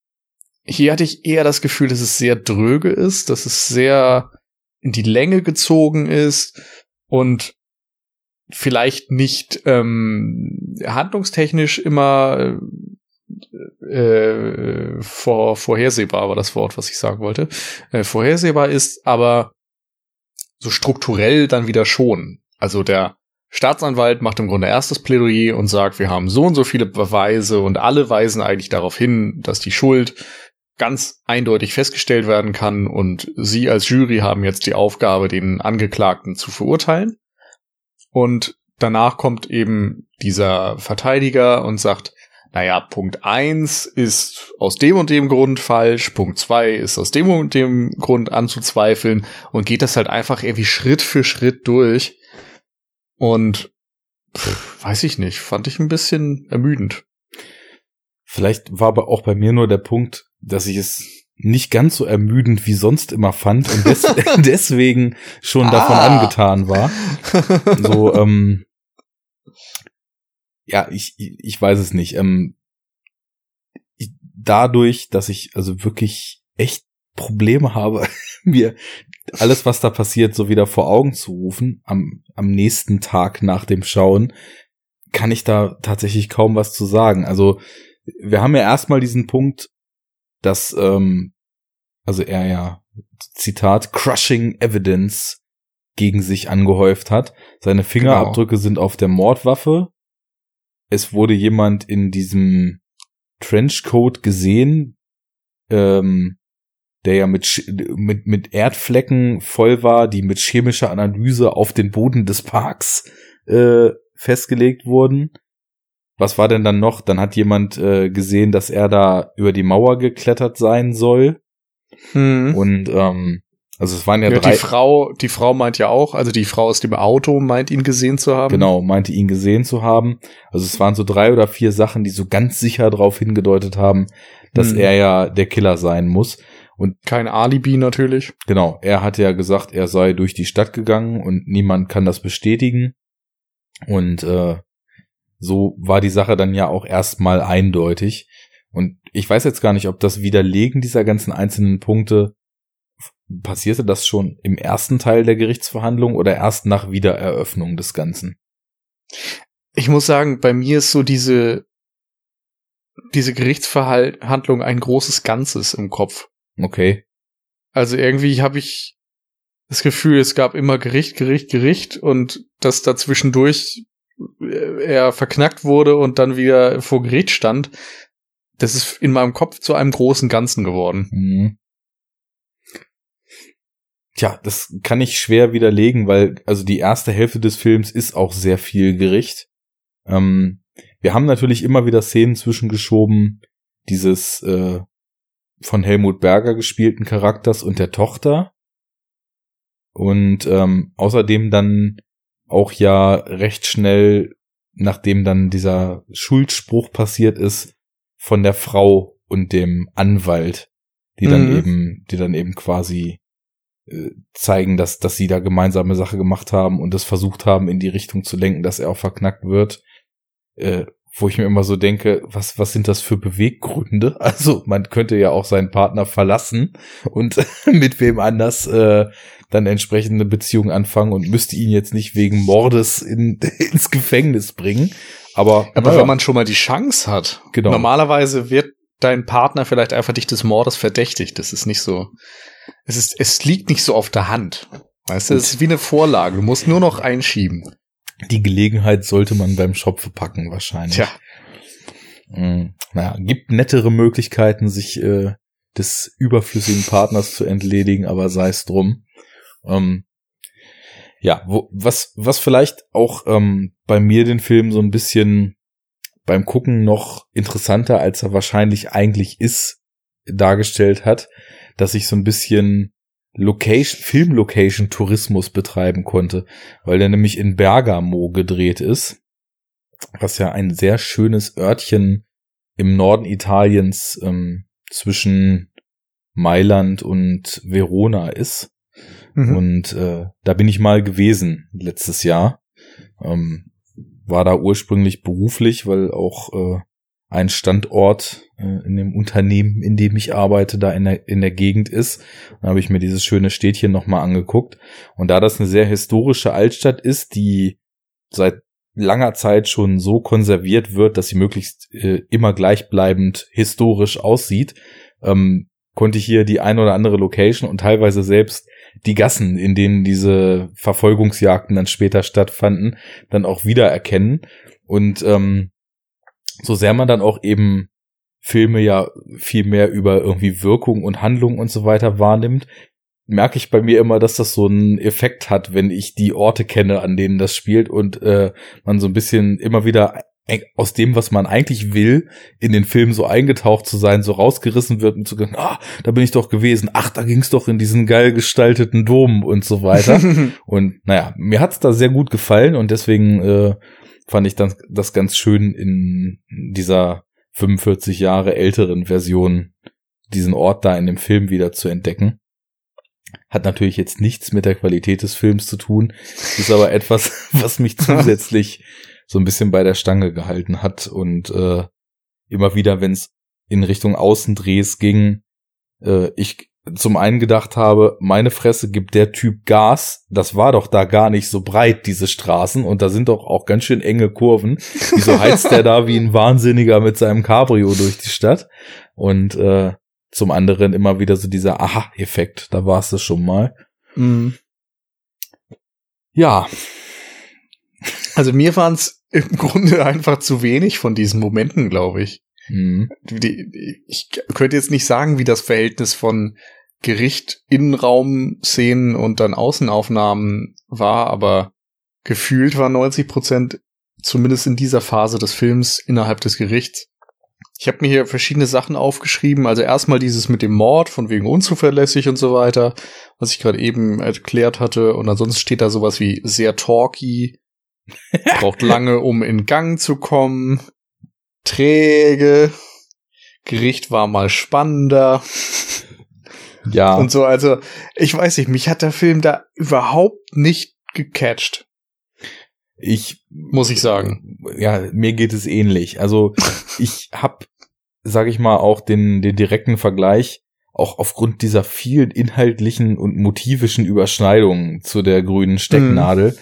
[SPEAKER 2] hier hatte ich eher das Gefühl, dass es sehr dröge ist, dass es sehr in die Länge gezogen ist und vielleicht nicht ähm, handlungstechnisch immer äh, vor, vorhersehbar war das Wort, was ich sagen wollte. Äh, vorhersehbar ist, aber so strukturell dann wieder schon. Also der Staatsanwalt macht im Grunde erstes Plädoyer und sagt, wir haben so und so viele Beweise und alle weisen eigentlich darauf hin, dass die Schuld ganz eindeutig festgestellt werden kann und Sie als Jury haben jetzt die Aufgabe, den Angeklagten zu verurteilen. Und danach kommt eben dieser Verteidiger und sagt, naja, Punkt eins ist aus dem und dem Grund falsch, Punkt zwei ist aus dem und dem Grund anzuzweifeln und geht das halt einfach irgendwie Schritt für Schritt durch und pff, weiß ich nicht, fand ich ein bisschen ermüdend.
[SPEAKER 1] Vielleicht war aber auch bei mir nur der Punkt, dass ich es nicht ganz so ermüdend wie sonst immer fand und des deswegen schon davon ah. angetan war. So, ähm, ja, ich, ich weiß es nicht. Ähm, ich, dadurch, dass ich also wirklich echt Probleme habe, mir alles, was da passiert, so wieder vor Augen zu rufen, am, am nächsten Tag nach dem Schauen, kann ich da tatsächlich kaum was zu sagen. Also, wir haben ja erstmal diesen Punkt, dass, ähm, also er ja, Zitat, crushing evidence gegen sich angehäuft hat. Seine Fingerabdrücke genau. sind auf der Mordwaffe. Es wurde jemand in diesem Trenchcoat gesehen, ähm, der ja mit, mit, mit Erdflecken voll war, die mit chemischer Analyse auf den Boden des Parks äh, festgelegt wurden. Was war denn dann noch? Dann hat jemand äh, gesehen, dass er da über die Mauer geklettert sein soll. Hm. Und ähm, also es waren ja, ja drei.
[SPEAKER 2] Die Frau, die Frau meint ja auch, also die Frau aus dem Auto meint ihn gesehen zu haben.
[SPEAKER 1] Genau, meinte ihn gesehen zu haben. Also es waren so drei oder vier Sachen, die so ganz sicher darauf hingedeutet haben, dass hm. er ja der Killer sein muss. Und
[SPEAKER 2] kein Alibi natürlich.
[SPEAKER 1] Genau, er hatte ja gesagt, er sei durch die Stadt gegangen und niemand kann das bestätigen. Und äh, so war die Sache dann ja auch erstmal eindeutig. Und ich weiß jetzt gar nicht, ob das Widerlegen dieser ganzen einzelnen Punkte passierte das schon im ersten Teil der Gerichtsverhandlung oder erst nach Wiedereröffnung des Ganzen?
[SPEAKER 2] Ich muss sagen, bei mir ist so diese, diese Gerichtsverhandlung ein großes Ganzes im Kopf.
[SPEAKER 1] Okay.
[SPEAKER 2] Also irgendwie habe ich das Gefühl, es gab immer Gericht, Gericht, Gericht und dass dazwischendurch er verknackt wurde und dann wieder vor Gericht stand. Das ist in meinem Kopf zu einem großen Ganzen geworden. Mhm.
[SPEAKER 1] Tja, das kann ich schwer widerlegen, weil also die erste Hälfte des Films ist auch sehr viel Gericht. Ähm, wir haben natürlich immer wieder Szenen zwischengeschoben, dieses äh, von Helmut Berger gespielten Charakters und der Tochter. Und ähm, außerdem dann auch ja recht schnell, nachdem dann dieser Schuldspruch passiert ist, von der Frau und dem Anwalt, die dann mhm. eben, die dann eben quasi äh, zeigen, dass, dass sie da gemeinsame Sache gemacht haben und das versucht haben, in die Richtung zu lenken, dass er auch verknackt wird. Äh, wo ich mir immer so denke, was, was sind das für Beweggründe? Also man könnte ja auch seinen Partner verlassen und mit wem anders äh, dann entsprechende Beziehung anfangen und müsste ihn jetzt nicht wegen Mordes in, ins Gefängnis bringen. Aber,
[SPEAKER 2] Aber naja. wenn man schon mal die Chance hat, genau. normalerweise wird dein Partner vielleicht einfach dich des Mordes verdächtigt. Das ist nicht so. Es ist, es liegt nicht so auf der Hand. Weißt du, es ist wie eine Vorlage. Du musst nur noch einschieben.
[SPEAKER 1] Die Gelegenheit sollte man beim Schopfe packen, wahrscheinlich.
[SPEAKER 2] Tja.
[SPEAKER 1] Mhm. Naja, gibt nettere Möglichkeiten, sich äh, des überflüssigen Partners zu entledigen, aber sei es drum. Ähm, ja, wo, was, was vielleicht auch ähm, bei mir den Film so ein bisschen beim Gucken noch interessanter, als er wahrscheinlich eigentlich ist, dargestellt hat, dass ich so ein bisschen Location, Filmlocation Tourismus betreiben konnte, weil der nämlich in Bergamo gedreht ist, was ja ein sehr schönes Örtchen im Norden Italiens ähm, zwischen Mailand und Verona ist. Mhm. Und äh, da bin ich mal gewesen letztes Jahr. Ähm, war da ursprünglich beruflich, weil auch äh, ein Standort äh, in dem Unternehmen, in dem ich arbeite, da in der, in der Gegend ist. Dann habe ich mir dieses schöne Städtchen nochmal angeguckt. Und da das eine sehr historische Altstadt ist, die seit langer Zeit schon so konserviert wird, dass sie möglichst äh, immer gleichbleibend historisch aussieht, ähm, konnte ich hier die ein oder andere Location und teilweise selbst die Gassen, in denen diese Verfolgungsjagden dann später stattfanden, dann auch wiedererkennen. Und ähm, so sehr man dann auch eben Filme ja viel mehr über irgendwie Wirkung und Handlung und so weiter wahrnimmt, merke ich bei mir immer, dass das so einen Effekt hat, wenn ich die Orte kenne, an denen das spielt und äh, man so ein bisschen immer wieder aus dem, was man eigentlich will, in den Film so eingetaucht zu sein, so rausgerissen wird und zu sagen, ah, da bin ich doch gewesen, ach, da ging's doch in diesen geil gestalteten Dom und so weiter. und naja, mir hat's da sehr gut gefallen und deswegen äh, fand ich das, das ganz schön in dieser 45 Jahre älteren Version diesen Ort da in dem Film wieder zu entdecken. Hat natürlich jetzt nichts mit der Qualität des Films zu tun, ist aber etwas, was mich zusätzlich so ein bisschen bei der Stange gehalten hat und äh, immer wieder, wenn es in Richtung Außendrehs ging, äh, ich zum einen gedacht habe, meine Fresse gibt der Typ Gas, das war doch da gar nicht so breit, diese Straßen, und da sind doch auch ganz schön enge Kurven. Wieso heizt der da wie ein Wahnsinniger mit seinem Cabrio durch die Stadt? Und äh, zum anderen immer wieder so dieser Aha-Effekt, da war es das schon mal. Mhm. Ja.
[SPEAKER 2] Also mir waren es im Grunde einfach zu wenig von diesen Momenten, glaube ich. Mhm. ich könnte jetzt nicht sagen, wie das Verhältnis von Gericht, Innenraum-Szenen und dann Außenaufnahmen war, aber gefühlt war 90 Prozent zumindest in dieser Phase des Films innerhalb des Gerichts ich habe mir hier verschiedene Sachen aufgeschrieben. Also erstmal dieses mit dem Mord, von wegen unzuverlässig und so weiter, was ich gerade eben erklärt hatte. Und ansonsten steht da sowas wie sehr talky, braucht lange, um in Gang zu kommen, träge, Gericht war mal spannender. Ja. Und so, also, ich weiß nicht, mich hat der Film da überhaupt nicht gecatcht.
[SPEAKER 1] Ich muss ich sagen. Ja, mir geht es ähnlich. Also ich habe, sage ich mal, auch den den direkten Vergleich auch aufgrund dieser vielen inhaltlichen und motivischen Überschneidungen zu der grünen Stecknadel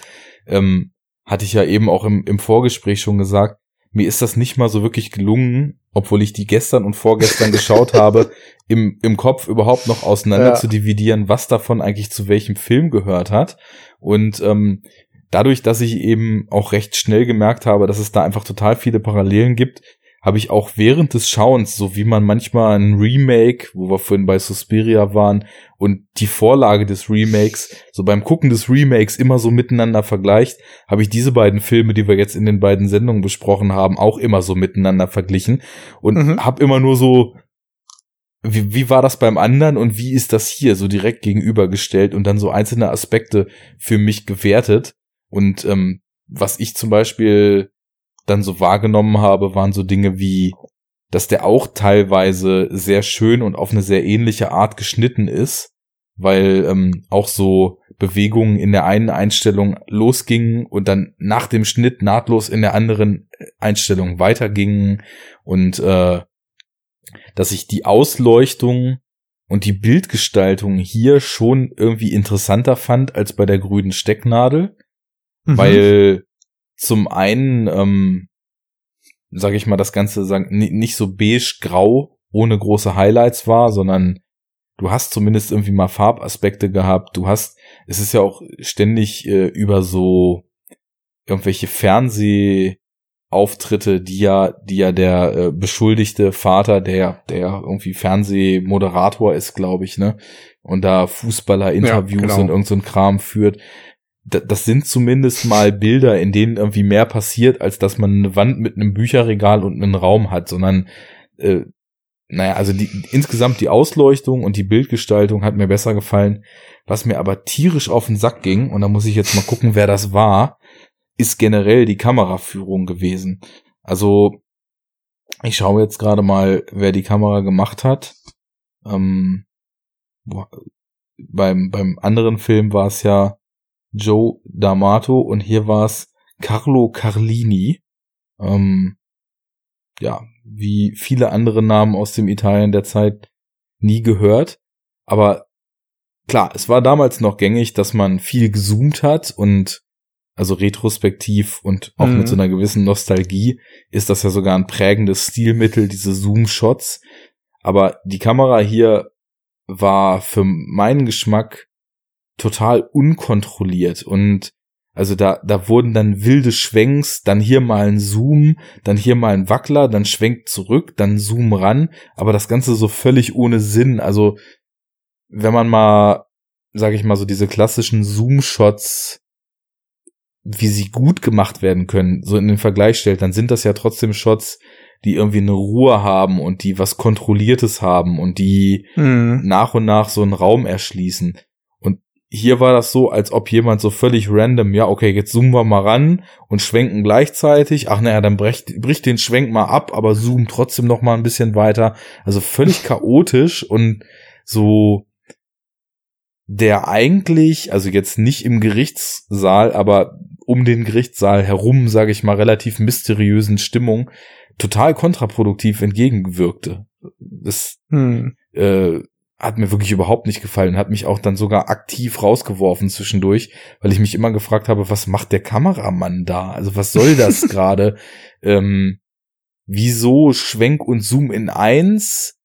[SPEAKER 1] mhm. ähm, hatte ich ja eben auch im, im Vorgespräch schon gesagt. Mir ist das nicht mal so wirklich gelungen, obwohl ich die gestern und vorgestern geschaut habe, im, im Kopf überhaupt noch auseinander ja. zu dividieren, was davon eigentlich zu welchem Film gehört hat. Und ähm, dadurch, dass ich eben auch recht schnell gemerkt habe, dass es da einfach total viele Parallelen gibt, habe ich auch während des Schauens, so wie man manchmal ein Remake, wo wir vorhin bei Suspiria waren, und die Vorlage des Remakes, so beim Gucken des Remakes immer so miteinander vergleicht, habe ich diese beiden Filme, die wir jetzt in den beiden Sendungen besprochen haben, auch immer so miteinander verglichen und mhm. habe immer nur so wie, wie war das beim anderen und wie ist das hier so direkt gegenübergestellt und dann so einzelne Aspekte für mich gewertet und ähm, was ich zum Beispiel dann so wahrgenommen habe, waren so Dinge wie, dass der auch teilweise sehr schön und auf eine sehr ähnliche Art geschnitten ist, weil ähm, auch so Bewegungen in der einen Einstellung losgingen und dann nach dem Schnitt nahtlos in der anderen Einstellung weitergingen und äh, dass ich die Ausleuchtung und die Bildgestaltung hier schon irgendwie interessanter fand als bei der grünen Stecknadel. Mhm. Weil zum einen, ähm, sage ich mal, das Ganze nicht so beige-grau ohne große Highlights war, sondern du hast zumindest irgendwie mal Farbaspekte gehabt. Du hast, es ist ja auch ständig äh, über so irgendwelche Fernsehauftritte, die ja, die ja der äh, beschuldigte Vater, der, der irgendwie Fernsehmoderator ist, glaube ich, ne, und da Fußballer-Interviews ja, genau. und irgend so ein Kram führt das sind zumindest mal Bilder, in denen irgendwie mehr passiert, als dass man eine Wand mit einem Bücherregal und einen Raum hat, sondern äh, naja, also die, insgesamt die Ausleuchtung und die Bildgestaltung hat mir besser gefallen. Was mir aber tierisch auf den Sack ging, und da muss ich jetzt mal gucken, wer das war, ist generell die Kameraführung gewesen. Also, ich schaue jetzt gerade mal, wer die Kamera gemacht hat. Ähm, beim, beim anderen Film war es ja Joe D'Amato und hier war es Carlo Carlini. Ähm, ja, wie viele andere Namen aus dem Italien der Zeit nie gehört. Aber klar, es war damals noch gängig, dass man viel gezoomt hat und also retrospektiv und auch mhm. mit so einer gewissen Nostalgie ist das ja sogar ein prägendes Stilmittel, diese Zoom-Shots. Aber die Kamera hier war für meinen Geschmack total unkontrolliert und also da, da wurden dann wilde Schwenks, dann hier mal ein Zoom, dann hier mal ein Wackler, dann schwenkt zurück, dann Zoom ran, aber das Ganze so völlig ohne Sinn. Also wenn man mal, sag ich mal, so diese klassischen Zoom-Shots, wie sie gut gemacht werden können, so in den Vergleich stellt, dann sind das ja trotzdem Shots, die irgendwie eine Ruhe haben und die was Kontrolliertes haben und die mhm. nach und nach so einen Raum erschließen hier war das so, als ob jemand so völlig random, ja, okay, jetzt zoomen wir mal ran und schwenken gleichzeitig. Ach naja, dann bricht, bricht den Schwenk mal ab, aber zoomen trotzdem noch mal ein bisschen weiter. Also völlig chaotisch und so der eigentlich, also jetzt nicht im Gerichtssaal, aber um den Gerichtssaal herum, sage ich mal, relativ mysteriösen Stimmung total kontraproduktiv entgegengewirkte. Das hm. äh, hat mir wirklich überhaupt nicht gefallen, hat mich auch dann sogar aktiv rausgeworfen zwischendurch, weil ich mich immer gefragt habe, was macht der Kameramann da? Also was soll das gerade? Ähm, wieso Schwenk und Zoom in eins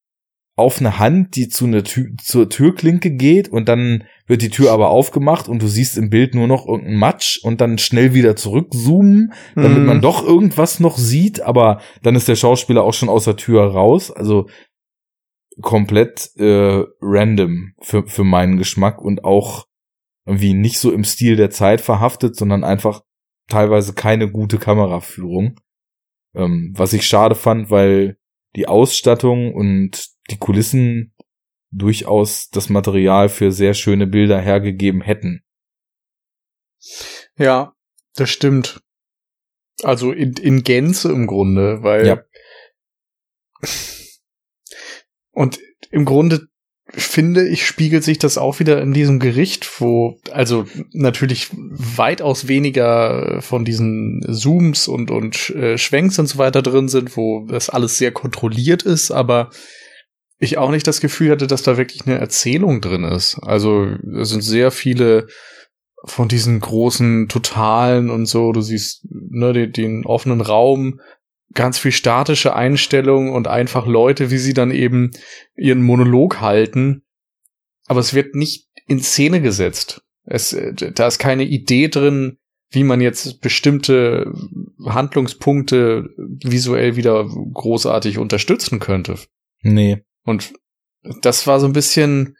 [SPEAKER 1] auf eine Hand, die zu einer Tür, zur Türklinke geht und dann wird die Tür aber aufgemacht und du siehst im Bild nur noch irgendeinen Matsch und dann schnell wieder zurückzoomen, damit mhm. man doch irgendwas noch sieht, aber dann ist der Schauspieler auch schon aus der Tür raus. Also komplett äh, random für, für meinen Geschmack und auch irgendwie nicht so im Stil der Zeit verhaftet, sondern einfach teilweise keine gute Kameraführung. Ähm, was ich schade fand, weil die Ausstattung und die Kulissen durchaus das Material für sehr schöne Bilder hergegeben hätten.
[SPEAKER 2] Ja, das stimmt. Also in, in Gänze im Grunde, weil ja. Und im Grunde finde ich, spiegelt sich das auch wieder in diesem Gericht, wo also natürlich weitaus weniger von diesen Zooms und, und äh, Schwenks und so weiter drin sind, wo das alles sehr kontrolliert ist, aber ich auch nicht das Gefühl hatte, dass da wirklich eine Erzählung drin ist. Also es sind sehr viele von diesen großen Totalen und so, du siehst ne, den, den offenen Raum, ganz viel statische Einstellungen und einfach Leute, wie sie dann eben ihren Monolog halten. Aber es wird nicht in Szene gesetzt. Es, da ist keine Idee drin, wie man jetzt bestimmte Handlungspunkte visuell wieder großartig unterstützen könnte.
[SPEAKER 1] Nee.
[SPEAKER 2] Und das war so ein bisschen,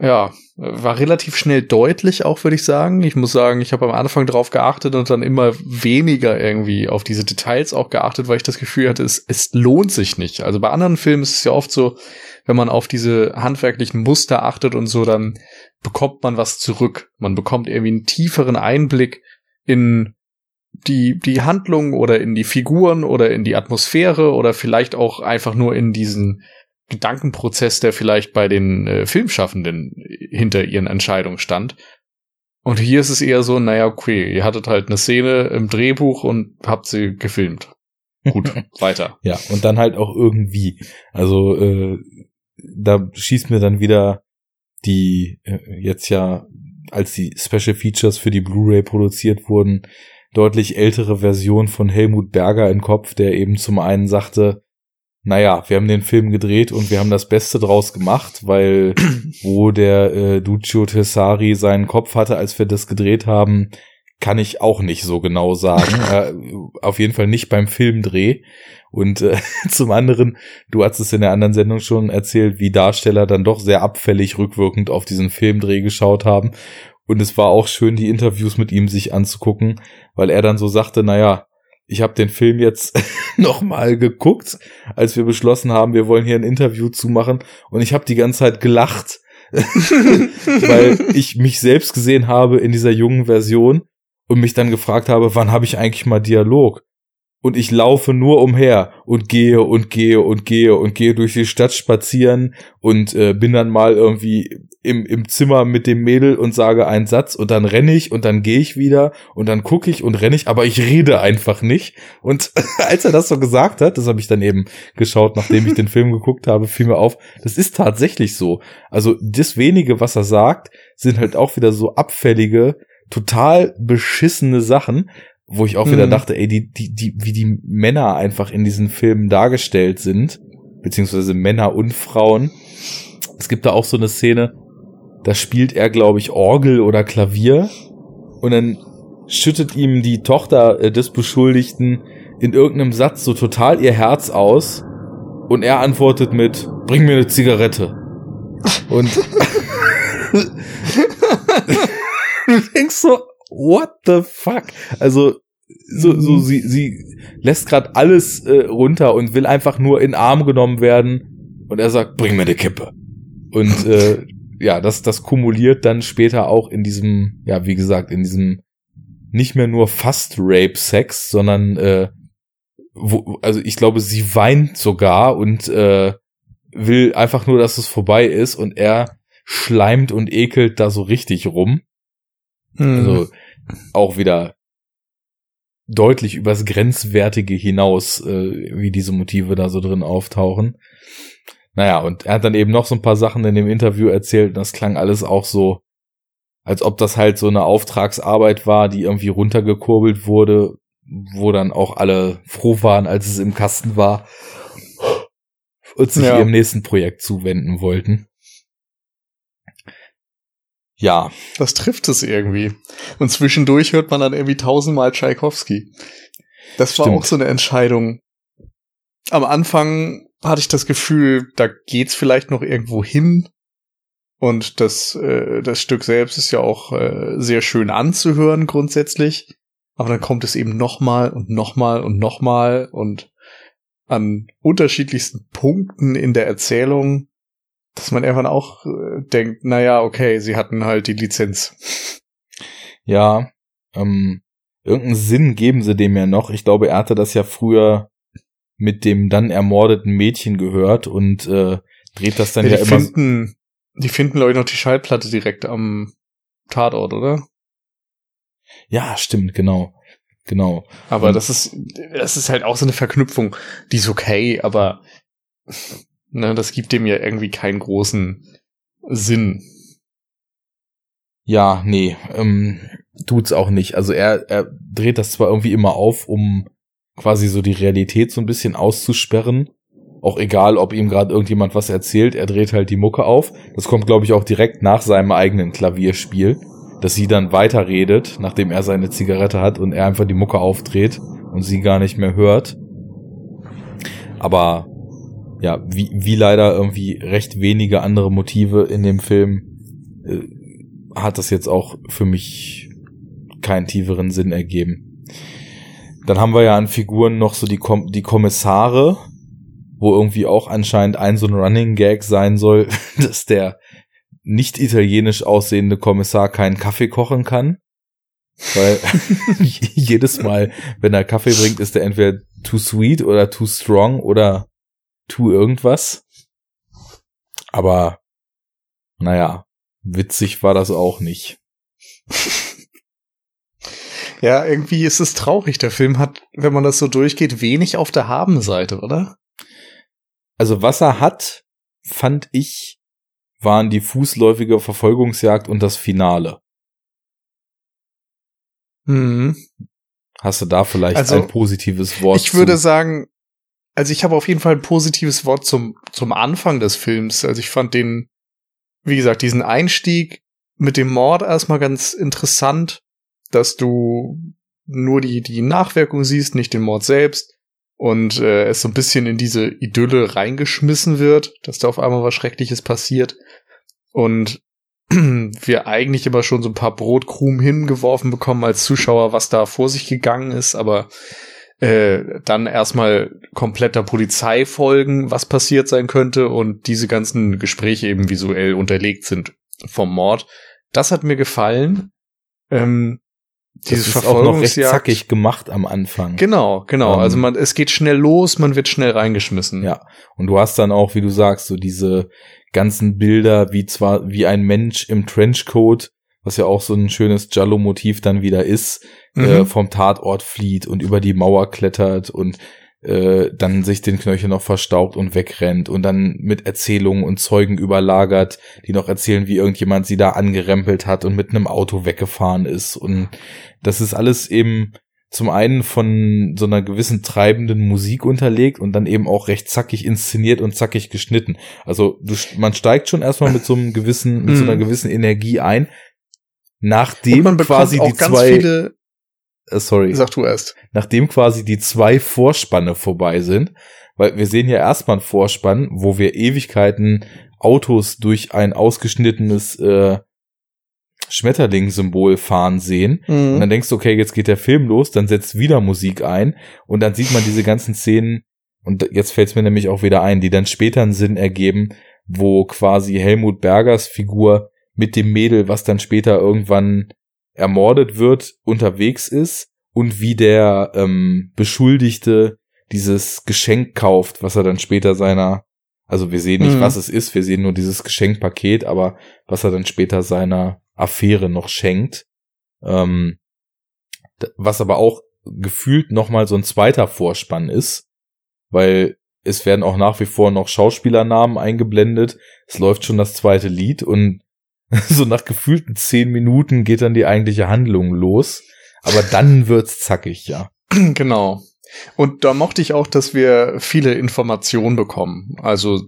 [SPEAKER 2] ja, war relativ schnell deutlich auch, würde ich sagen. Ich muss sagen, ich habe am Anfang drauf geachtet und dann immer weniger irgendwie auf diese Details auch geachtet, weil ich das Gefühl hatte, es, es lohnt sich nicht. Also bei anderen Filmen ist es ja oft so, wenn man auf diese handwerklichen Muster achtet und so, dann bekommt man was zurück. Man bekommt irgendwie einen tieferen Einblick in die, die Handlung oder in die Figuren oder in die Atmosphäre oder vielleicht auch einfach nur in diesen Gedankenprozess, der vielleicht bei den äh, Filmschaffenden hinter ihren Entscheidungen stand. Und hier ist es eher so, naja, okay, ihr hattet halt eine Szene im Drehbuch und habt sie gefilmt. Gut, weiter.
[SPEAKER 1] Ja, und dann halt auch irgendwie. Also äh, da schießt mir dann wieder die äh, jetzt ja, als die Special Features für die Blu-ray produziert wurden, deutlich ältere Version von Helmut Berger in Kopf, der eben zum einen sagte, naja, wir haben den Film gedreht und wir haben das Beste draus gemacht, weil wo der äh, Duccio Tessari seinen Kopf hatte, als wir das gedreht haben, kann ich auch nicht so genau sagen. äh, auf jeden Fall nicht beim Filmdreh. Und äh, zum anderen, du hast es in der anderen Sendung schon erzählt, wie Darsteller dann doch sehr abfällig rückwirkend auf diesen Filmdreh geschaut haben. Und es war auch schön, die Interviews mit ihm sich anzugucken, weil er dann so sagte, naja, ich habe den Film jetzt nochmal geguckt, als wir beschlossen haben, wir wollen hier ein Interview zu machen und ich habe die ganze Zeit gelacht, weil ich mich selbst gesehen habe in dieser jungen Version und mich dann gefragt habe, wann habe ich eigentlich mal Dialog? und ich laufe nur umher und gehe und gehe und gehe und gehe durch die Stadt spazieren und äh, bin dann mal irgendwie im, im Zimmer mit dem Mädel und sage einen Satz und dann renne ich und dann gehe ich wieder und dann gucke ich und renne ich, aber ich rede einfach nicht. Und als er das so gesagt hat, das habe ich dann eben geschaut, nachdem ich den Film geguckt habe, fiel mir auf, das ist tatsächlich so. Also das wenige, was er sagt, sind halt auch wieder so abfällige total beschissene Sachen, wo ich auch mhm. wieder dachte, ey, die, die, die, wie die Männer einfach in diesen Filmen dargestellt sind, beziehungsweise Männer und Frauen. Es gibt da auch so eine Szene, da spielt er, glaube ich, Orgel oder Klavier und dann schüttet ihm die Tochter äh, des Beschuldigten in irgendeinem Satz so total ihr Herz aus und er antwortet mit, bring mir eine Zigarette. Und du denkst so, what the fuck? Also so, so sie, sie lässt gerade alles äh, runter und will einfach nur in Arm genommen werden und er sagt, bring mir eine Kippe. Und äh, ja, das, das kumuliert dann später auch in diesem, ja, wie gesagt, in diesem nicht mehr nur fast Rape-Sex, sondern äh, wo, also ich glaube, sie weint sogar und äh, will einfach nur, dass es vorbei ist und er schleimt und ekelt da so richtig rum. Hm. Also auch wieder deutlich übers Grenzwertige hinaus, äh, wie diese Motive da so drin auftauchen. Naja, und er hat dann eben noch so ein paar Sachen in dem Interview erzählt. Das klang alles auch so, als ob das halt so eine Auftragsarbeit war, die irgendwie runtergekurbelt wurde, wo dann auch alle froh waren, als es im Kasten war und sich ja. ihrem nächsten Projekt zuwenden wollten. Ja.
[SPEAKER 2] Das trifft es irgendwie. Und zwischendurch hört man dann irgendwie tausendmal Tchaikovsky. Das war Stimmt. auch so eine Entscheidung. Am Anfang hatte ich das Gefühl, da geht's vielleicht noch irgendwo hin. Und das, äh, das Stück selbst ist ja auch äh, sehr schön anzuhören grundsätzlich. Aber dann kommt es eben nochmal und nochmal und nochmal und an unterschiedlichsten Punkten in der Erzählung, dass man irgendwann auch äh, denkt, naja, okay, sie hatten halt die Lizenz.
[SPEAKER 1] Ja, ähm, irgendeinen Sinn geben sie dem ja noch. Ich glaube, er hatte das ja früher mit dem dann ermordeten Mädchen gehört und äh, dreht das dann ja,
[SPEAKER 2] ja
[SPEAKER 1] immer.
[SPEAKER 2] Finden, die finden, glaube ich, noch die Schallplatte direkt am Tatort, oder?
[SPEAKER 1] Ja, stimmt, genau. Genau.
[SPEAKER 2] Aber und das ist, das ist halt auch so eine Verknüpfung, die ist okay, aber ne, das gibt dem ja irgendwie keinen großen Sinn.
[SPEAKER 1] Ja, nee, ähm, tut's auch nicht. Also er, er dreht das zwar irgendwie immer auf, um quasi so die Realität so ein bisschen auszusperren. Auch egal, ob ihm gerade irgendjemand was erzählt, er dreht halt die Mucke auf. Das kommt, glaube ich, auch direkt nach seinem eigenen Klavierspiel, dass sie dann weiterredet, nachdem er seine Zigarette hat und er einfach die Mucke aufdreht und sie gar nicht mehr hört. Aber ja, wie, wie leider irgendwie recht wenige andere Motive in dem Film, äh, hat das jetzt auch für mich keinen tieferen Sinn ergeben. Dann haben wir ja an Figuren noch so die, Kom die Kommissare, wo irgendwie auch anscheinend ein so ein Running Gag sein soll, dass der nicht italienisch aussehende Kommissar keinen Kaffee kochen kann. Weil jedes Mal, wenn er Kaffee bringt, ist er entweder too sweet oder too strong oder too irgendwas. Aber naja, witzig war das auch nicht.
[SPEAKER 2] Ja, irgendwie ist es traurig. Der Film hat, wenn man das so durchgeht, wenig auf der Habenseite, oder?
[SPEAKER 1] Also was er hat, fand ich, waren die fußläufige Verfolgungsjagd und das Finale.
[SPEAKER 2] Mhm.
[SPEAKER 1] Hast du da vielleicht also, ein positives Wort?
[SPEAKER 2] Ich zu? würde sagen, also ich habe auf jeden Fall ein positives Wort zum, zum Anfang des Films. Also ich fand den, wie gesagt, diesen Einstieg mit dem Mord erstmal ganz interessant dass du nur die, die Nachwirkung siehst, nicht den Mord selbst. Und äh, es so ein bisschen in diese Idylle reingeschmissen wird, dass da auf einmal was Schreckliches passiert. Und wir eigentlich immer schon so ein paar Brotkrumen hingeworfen bekommen als Zuschauer, was da vor sich gegangen ist, aber äh, dann erstmal kompletter Polizei folgen, was passiert sein könnte und diese ganzen Gespräche eben visuell unterlegt sind vom Mord. Das hat mir gefallen. Ähm,
[SPEAKER 1] dieses das ist auch noch recht zackig gemacht am Anfang.
[SPEAKER 2] Genau, genau. Ähm, also man, es geht schnell los, man wird schnell reingeschmissen.
[SPEAKER 1] Ja. Und du hast dann auch, wie du sagst, so diese ganzen Bilder, wie zwar, wie ein Mensch im Trenchcoat, was ja auch so ein schönes Jallo-Motiv dann wieder ist, mhm. äh, vom Tatort flieht und über die Mauer klettert und äh, dann sich den Knöchel noch verstaubt und wegrennt und dann mit Erzählungen und Zeugen überlagert, die noch erzählen, wie irgendjemand sie da angerempelt hat und mit einem Auto weggefahren ist. Und das ist alles eben zum einen von so einer gewissen treibenden Musik unterlegt und dann eben auch recht zackig inszeniert und zackig geschnitten. Also du, man steigt schon erstmal mit so einem gewissen, mit so einer mhm. gewissen Energie ein, nachdem quasi die zwei, viele,
[SPEAKER 2] sorry, sag du erst,
[SPEAKER 1] nachdem quasi die zwei Vorspanne vorbei sind, weil wir sehen ja erstmal einen Vorspann, wo wir Ewigkeiten Autos durch ein ausgeschnittenes äh, Schmetterling-Symbol fahren sehen. Mhm. Und dann denkst du, okay, jetzt geht der Film los, dann setzt wieder Musik ein und dann sieht man diese ganzen Szenen, und jetzt fällt es mir nämlich auch wieder ein, die dann später einen Sinn ergeben, wo quasi Helmut Bergers Figur mit dem Mädel, was dann später irgendwann ermordet wird, unterwegs ist und wie der ähm, Beschuldigte dieses Geschenk kauft, was er dann später seiner, also wir sehen nicht, mhm. was es ist, wir sehen nur dieses Geschenkpaket, aber was er dann später seiner Affäre noch schenkt. Ähm, was aber auch gefühlt nochmal so ein zweiter Vorspann ist, weil es werden auch nach wie vor noch Schauspielernamen eingeblendet. Es läuft schon das zweite Lied und so nach gefühlten zehn Minuten geht dann die eigentliche Handlung los. Aber dann wird's zackig, ja.
[SPEAKER 2] Genau. Und da mochte ich auch, dass wir viele Informationen bekommen. Also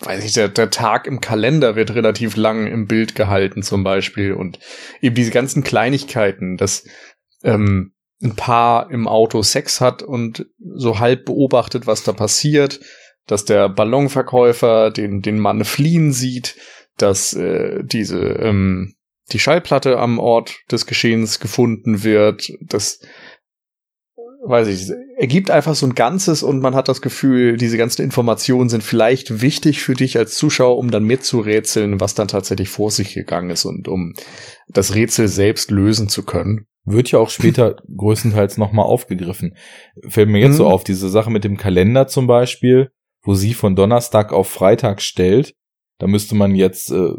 [SPEAKER 2] weiß ich, der, der Tag im Kalender wird relativ lang im Bild gehalten zum Beispiel und eben diese ganzen Kleinigkeiten, dass ähm, ein Paar im Auto Sex hat und so halb beobachtet, was da passiert, dass der Ballonverkäufer den, den Mann fliehen sieht, dass äh, diese ähm, die Schallplatte am Ort des Geschehens gefunden wird, dass weiß ich, ergibt einfach so ein Ganzes und man hat das Gefühl, diese ganzen Informationen sind vielleicht wichtig für dich als Zuschauer, um dann mitzurätseln, was dann tatsächlich vor sich gegangen ist und um das Rätsel selbst lösen zu können.
[SPEAKER 1] Wird ja auch später größtenteils nochmal aufgegriffen. Fällt mir jetzt mhm. so auf, diese Sache mit dem Kalender zum Beispiel, wo sie von Donnerstag auf Freitag stellt. Da müsste man jetzt äh,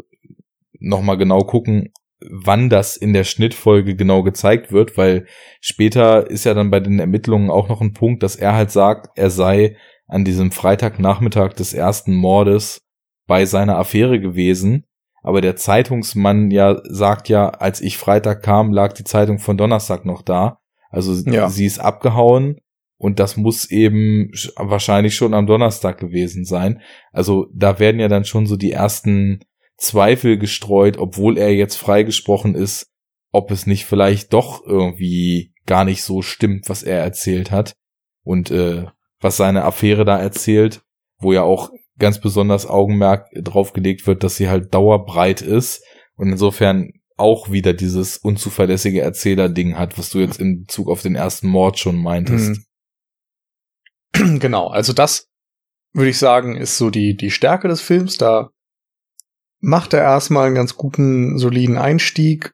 [SPEAKER 1] nochmal genau gucken, wann das in der Schnittfolge genau gezeigt wird, weil später ist ja dann bei den Ermittlungen auch noch ein Punkt, dass er halt sagt, er sei an diesem Freitagnachmittag des ersten Mordes bei seiner Affäre gewesen. Aber der Zeitungsmann ja sagt ja, als ich Freitag kam, lag die Zeitung von Donnerstag noch da. Also ja. sie ist abgehauen und das muss eben wahrscheinlich schon am Donnerstag gewesen sein. Also da werden ja dann schon so die ersten Zweifel gestreut, obwohl er jetzt freigesprochen ist, ob es nicht vielleicht doch irgendwie gar nicht so stimmt, was er erzählt hat und äh, was seine Affäre da erzählt, wo ja auch ganz besonders Augenmerk draufgelegt wird, dass sie halt dauerbreit ist und insofern auch wieder dieses unzuverlässige Erzähler-Ding hat, was du jetzt in Bezug auf den ersten Mord schon meintest.
[SPEAKER 2] Genau, also das würde ich sagen, ist so die, die Stärke des Films. Da macht er erstmal einen ganz guten, soliden Einstieg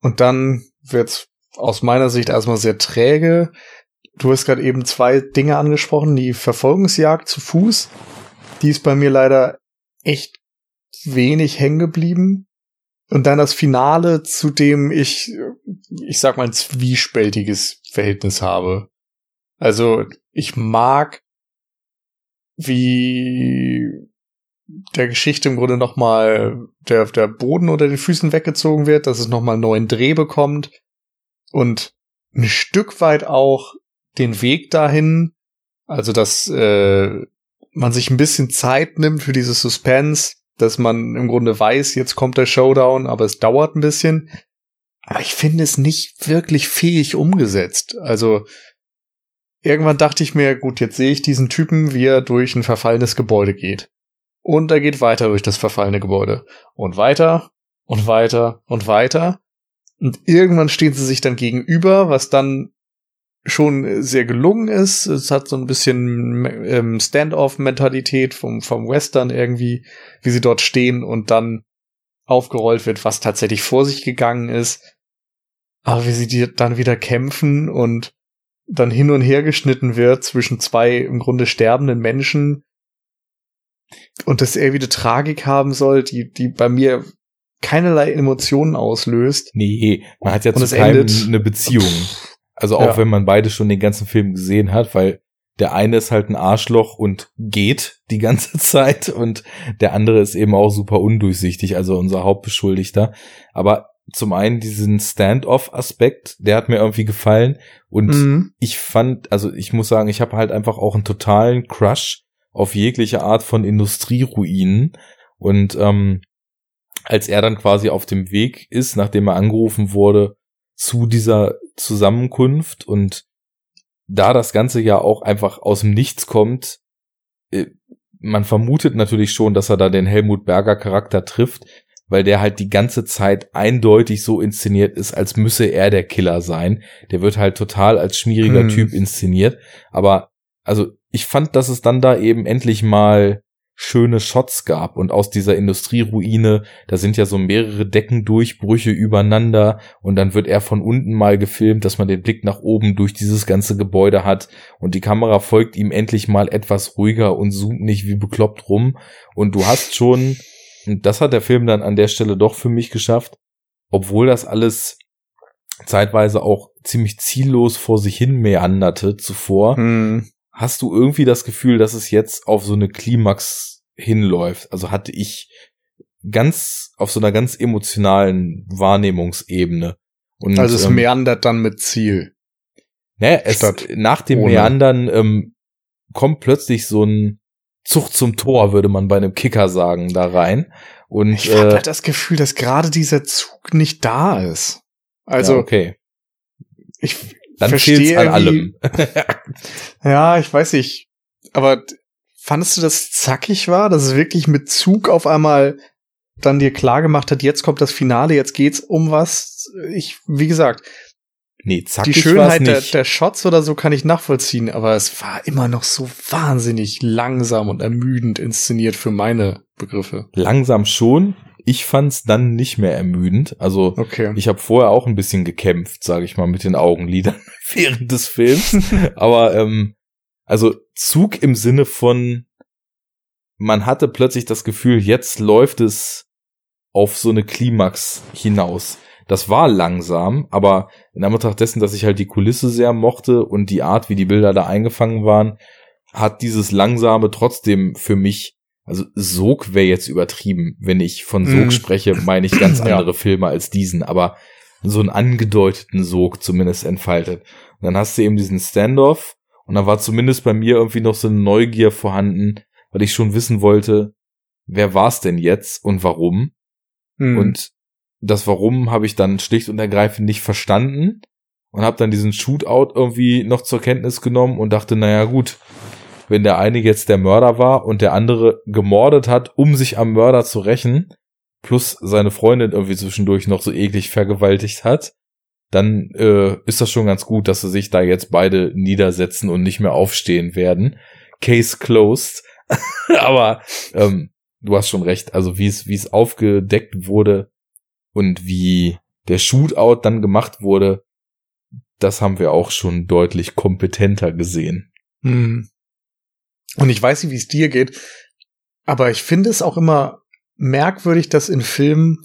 [SPEAKER 2] und dann wird's aus meiner Sicht erstmal sehr träge. Du hast gerade eben zwei Dinge angesprochen, die Verfolgungsjagd zu Fuß, die ist bei mir leider echt wenig hängen geblieben. Und dann das Finale, zu dem ich, ich sag mal, ein zwiespältiges Verhältnis habe. Also, ich mag, wie der Geschichte im Grunde nochmal der, der Boden unter den Füßen weggezogen wird, dass es nochmal einen neuen Dreh bekommt und ein Stück weit auch den Weg dahin, also dass äh, man sich ein bisschen Zeit nimmt für dieses Suspense, dass man im Grunde weiß, jetzt kommt der Showdown, aber es dauert ein bisschen. Aber ich finde es nicht wirklich fähig umgesetzt. Also irgendwann dachte ich mir, gut, jetzt sehe ich diesen Typen, wie er durch ein verfallenes Gebäude geht. Und er geht weiter durch das verfallene Gebäude. Und weiter und weiter und weiter. Und irgendwann stehen sie sich dann gegenüber, was dann schon sehr gelungen ist. Es hat so ein bisschen ähm, Standoff-Mentalität vom, vom Western irgendwie, wie sie dort stehen und dann aufgerollt wird, was tatsächlich vor sich gegangen ist. Aber wie sie dann wieder kämpfen und dann hin und her geschnitten wird zwischen zwei im Grunde sterbenden Menschen, und dass er wieder Tragik haben soll, die, die bei mir keinerlei Emotionen auslöst.
[SPEAKER 1] Nee, man hat ja zu keinem eine Beziehung. Also auch ja. wenn man beide schon den ganzen Film gesehen hat, weil der eine ist halt ein Arschloch und geht die ganze Zeit und der andere ist eben auch super undurchsichtig, also unser Hauptbeschuldigter. Aber zum einen diesen Stand-off-Aspekt, der hat mir irgendwie gefallen und mhm. ich fand, also ich muss sagen, ich habe halt einfach auch einen totalen Crush auf jegliche Art von Industrieruinen und ähm, als er dann quasi auf dem Weg ist, nachdem er angerufen wurde, zu dieser Zusammenkunft und da das Ganze ja auch einfach aus dem Nichts kommt, äh, man vermutet natürlich schon, dass er da den Helmut Berger Charakter trifft, weil der halt die ganze Zeit eindeutig so inszeniert ist, als müsse er der Killer sein. Der wird halt total als schmieriger hm. Typ inszeniert. Aber also ich fand, dass es dann da eben endlich mal schöne Shots gab und aus dieser Industrieruine, da sind ja so mehrere Deckendurchbrüche übereinander und dann wird er von unten mal gefilmt, dass man den Blick nach oben durch dieses ganze Gebäude hat und die Kamera folgt ihm endlich mal etwas ruhiger und zoomt nicht wie bekloppt rum und du hast schon, und das hat der Film dann an der Stelle doch für mich geschafft, obwohl das alles zeitweise auch ziemlich ziellos vor sich hin meanderte zuvor, hm hast du irgendwie das Gefühl, dass es jetzt auf so eine Klimax hinläuft? Also hatte ich ganz auf so einer ganz emotionalen Wahrnehmungsebene.
[SPEAKER 2] Und, also es ähm, meandert dann mit Ziel.
[SPEAKER 1] Ne, es nach dem ohne. Meandern ähm, kommt plötzlich so ein Zug zum Tor, würde man bei einem Kicker sagen, da rein. Und
[SPEAKER 2] ich habe äh, halt das Gefühl, dass gerade dieser Zug nicht da ist. Also
[SPEAKER 1] ja, okay.
[SPEAKER 2] Ich dann fehlt's an allem. ja, ich weiß nicht. Aber fandest du das zackig war, dass es wirklich mit Zug auf einmal dann dir klar gemacht hat, jetzt kommt das Finale, jetzt geht's um was? Ich, wie gesagt,
[SPEAKER 1] Nee, zackig
[SPEAKER 2] Die Schönheit der, der Shots oder so kann ich nachvollziehen, aber es war immer noch so wahnsinnig langsam und ermüdend inszeniert für meine Begriffe.
[SPEAKER 1] Langsam schon, ich fand's dann nicht mehr ermüdend. Also
[SPEAKER 2] okay.
[SPEAKER 1] ich habe vorher auch ein bisschen gekämpft, sage ich mal, mit den Augenlidern während des Films. Aber ähm, also Zug im Sinne von, man hatte plötzlich das Gefühl, jetzt läuft es auf so eine Klimax hinaus. Das war langsam, aber in Anbetracht dessen, dass ich halt die Kulisse sehr mochte und die Art, wie die Bilder da eingefangen waren, hat dieses Langsame trotzdem für mich also Sog wäre jetzt übertrieben. Wenn ich von Sog mm. spreche, meine ich ganz andere ja. Filme als diesen, aber so einen angedeuteten Sog zumindest entfaltet. Und dann hast du eben diesen Standoff und da war zumindest bei mir irgendwie noch so eine Neugier vorhanden, weil ich schon wissen wollte, wer war's denn jetzt und warum? Mm. Und das Warum habe ich dann schlicht und ergreifend nicht verstanden und habe dann diesen Shootout irgendwie noch zur Kenntnis genommen und dachte, naja gut, wenn der eine jetzt der Mörder war und der andere gemordet hat, um sich am Mörder zu rächen, plus seine Freundin irgendwie zwischendurch noch so eklig vergewaltigt hat, dann äh, ist das schon ganz gut, dass sie sich da jetzt beide niedersetzen und nicht mehr aufstehen werden. Case closed. Aber ähm, du hast schon recht. Also wie es wie es aufgedeckt wurde und wie der Shootout dann gemacht wurde, das haben wir auch schon deutlich kompetenter gesehen.
[SPEAKER 2] Hm. Und ich weiß nicht, wie es dir geht, aber ich finde es auch immer merkwürdig, dass in Filmen,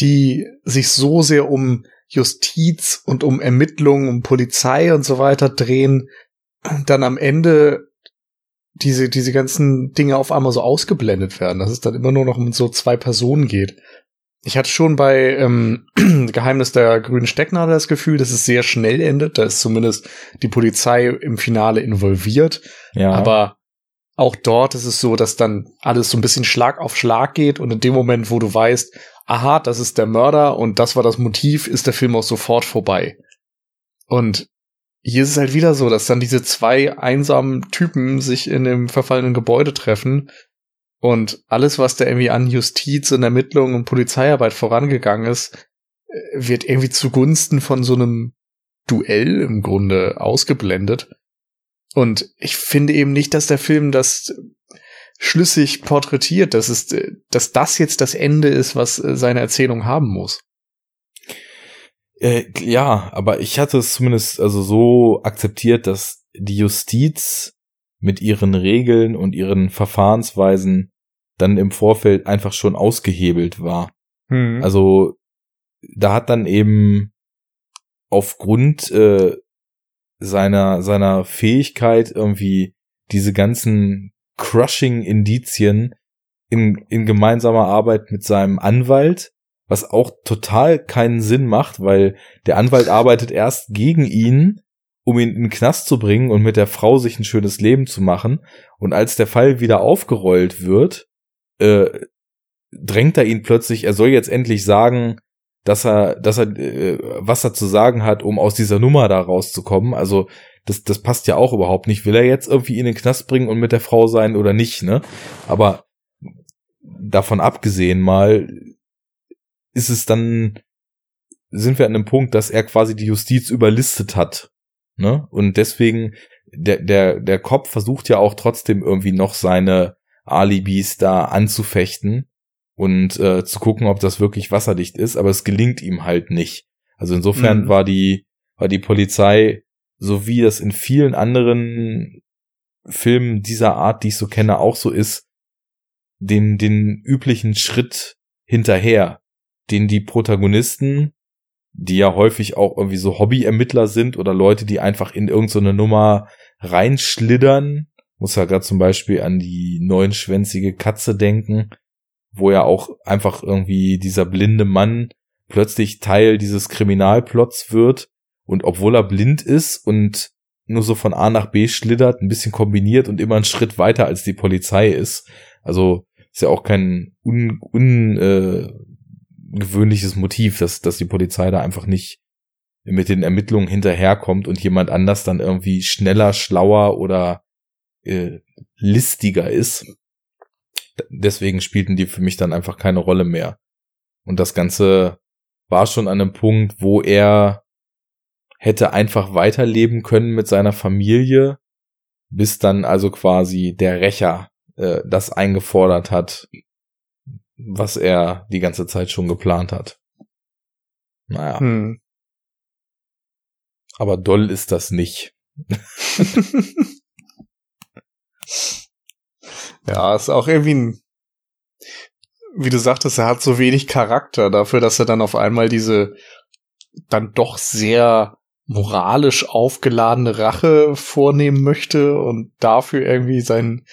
[SPEAKER 2] die sich so sehr um Justiz und um Ermittlungen, um Polizei und so weiter drehen, dann am Ende diese, diese ganzen Dinge auf einmal so ausgeblendet werden, dass es dann immer nur noch um so zwei Personen geht. Ich hatte schon bei ähm, Geheimnis der grünen Stecknadel das Gefühl, dass es sehr schnell endet. Da ist zumindest die Polizei im Finale involviert.
[SPEAKER 1] Ja.
[SPEAKER 2] Aber auch dort ist es so, dass dann alles so ein bisschen Schlag auf Schlag geht und in dem Moment, wo du weißt, aha, das ist der Mörder und das war das Motiv, ist der Film auch sofort vorbei. Und hier ist es halt wieder so, dass dann diese zwei einsamen Typen sich in dem verfallenen Gebäude treffen und alles, was da irgendwie an Justiz und Ermittlungen und Polizeiarbeit vorangegangen ist, äh, wird irgendwie zugunsten von so einem Duell im Grunde ausgeblendet. Und ich finde eben nicht, dass der Film das schlüssig porträtiert, dass es, dass das jetzt das Ende ist, was seine Erzählung haben muss.
[SPEAKER 1] Äh, ja, aber ich hatte es zumindest also so akzeptiert, dass die Justiz mit ihren Regeln und ihren Verfahrensweisen dann im Vorfeld einfach schon ausgehebelt war. Hm. Also da hat dann eben aufgrund äh, seiner, seiner Fähigkeit irgendwie diese ganzen Crushing-Indizien in, in gemeinsamer Arbeit mit seinem Anwalt, was auch total keinen Sinn macht, weil der Anwalt arbeitet erst gegen ihn, um ihn in den Knast zu bringen und mit der Frau sich ein schönes Leben zu machen. Und als der Fall wieder aufgerollt wird, äh, drängt er ihn plötzlich, er soll jetzt endlich sagen, dass er, dass er, äh, was er zu sagen hat, um aus dieser Nummer da rauszukommen. Also das, das passt ja auch überhaupt nicht. Will er jetzt irgendwie in den Knast bringen und mit der Frau sein oder nicht, ne? Aber davon abgesehen mal ist es dann, sind wir an einem Punkt, dass er quasi die Justiz überlistet hat. Ne? Und deswegen, der, der, der Kopf versucht ja auch trotzdem irgendwie noch seine Alibis da anzufechten und äh, zu gucken, ob das wirklich wasserdicht ist, aber es gelingt ihm halt nicht. Also insofern mhm. war die, war die Polizei, so wie das in vielen anderen Filmen dieser Art, die ich so kenne, auch so ist, den, den üblichen Schritt hinterher, den die Protagonisten, die ja häufig auch irgendwie so Hobbyermittler sind oder Leute, die einfach in irgendeine so Nummer reinschlittern, muss ja gerade zum Beispiel an die neunschwänzige Katze denken, wo ja auch einfach irgendwie dieser blinde Mann plötzlich Teil dieses Kriminalplots wird und obwohl er blind ist und nur so von A nach B schlittert, ein bisschen kombiniert und immer einen Schritt weiter als die Polizei ist. Also ist ja auch kein un, un, äh, gewöhnliches Motiv, dass, dass die Polizei da einfach nicht mit den Ermittlungen hinterherkommt und jemand anders dann irgendwie schneller, schlauer oder äh, listiger ist. Deswegen spielten die für mich dann einfach keine Rolle mehr. Und das Ganze war schon an einem Punkt, wo er hätte einfach weiterleben können mit seiner Familie, bis dann also quasi der Rächer äh, das eingefordert hat, was er die ganze Zeit schon geplant hat. Naja. Hm. Aber doll ist das nicht.
[SPEAKER 2] ja, ist auch irgendwie ein, wie du sagtest, er hat so wenig Charakter dafür, dass er dann auf einmal diese dann doch sehr moralisch aufgeladene Rache vornehmen möchte und dafür irgendwie sein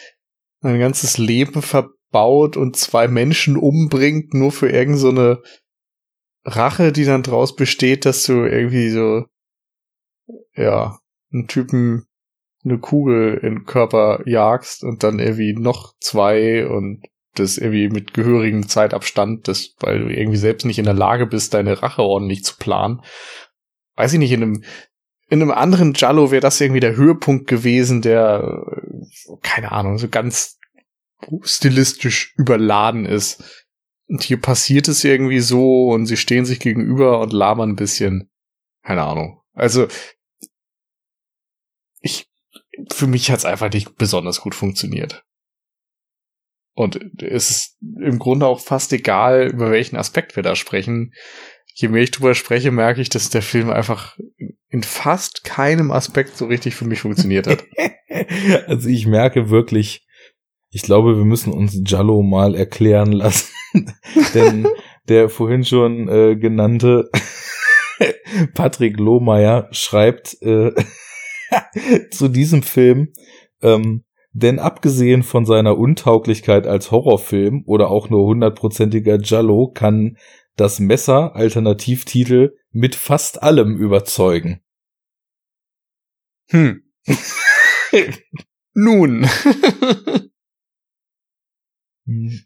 [SPEAKER 2] ein ganzes Leben verbaut und zwei Menschen umbringt, nur für irgend so Rache, die dann draus besteht, dass du irgendwie so, ja, einen Typen eine Kugel in den Körper jagst und dann irgendwie noch zwei und das irgendwie mit gehörigem Zeitabstand, das, weil du irgendwie selbst nicht in der Lage bist, deine Rache ordentlich zu planen. Weiß ich nicht, in einem, in einem anderen Jallo wäre das irgendwie der Höhepunkt gewesen, der, keine Ahnung, so ganz stilistisch überladen ist. Und hier passiert es irgendwie so und sie stehen sich gegenüber und labern ein bisschen. Keine Ahnung. Also, ich, für mich hat es einfach nicht besonders gut funktioniert. Und es ist im Grunde auch fast egal, über welchen Aspekt wir da sprechen. Je mehr ich drüber spreche, merke ich, dass der Film einfach in fast keinem Aspekt so richtig für mich funktioniert hat.
[SPEAKER 1] also ich merke wirklich, ich glaube, wir müssen uns Jallo mal erklären lassen. Denn der vorhin schon äh, genannte Patrick Lohmeier schreibt äh, zu diesem Film, ähm, denn abgesehen von seiner Untauglichkeit als Horrorfilm oder auch nur hundertprozentiger Jallo kann das Messer Alternativtitel mit fast allem überzeugen.
[SPEAKER 2] Hm. Nun.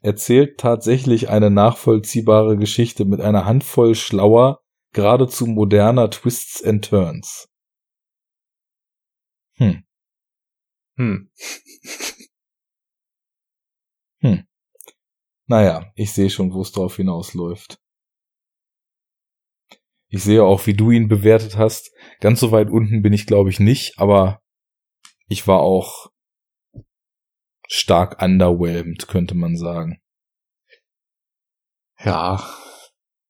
[SPEAKER 1] Erzählt tatsächlich eine nachvollziehbare Geschichte mit einer Handvoll schlauer, geradezu moderner Twists and Turns. Hm. Hm. hm. Naja, ich sehe schon, wo es drauf hinausläuft. Ich sehe auch, wie du ihn bewertet hast. Ganz so weit unten bin ich, glaube ich, nicht, aber ich war auch stark underwhelmed, könnte man sagen.
[SPEAKER 2] Ja,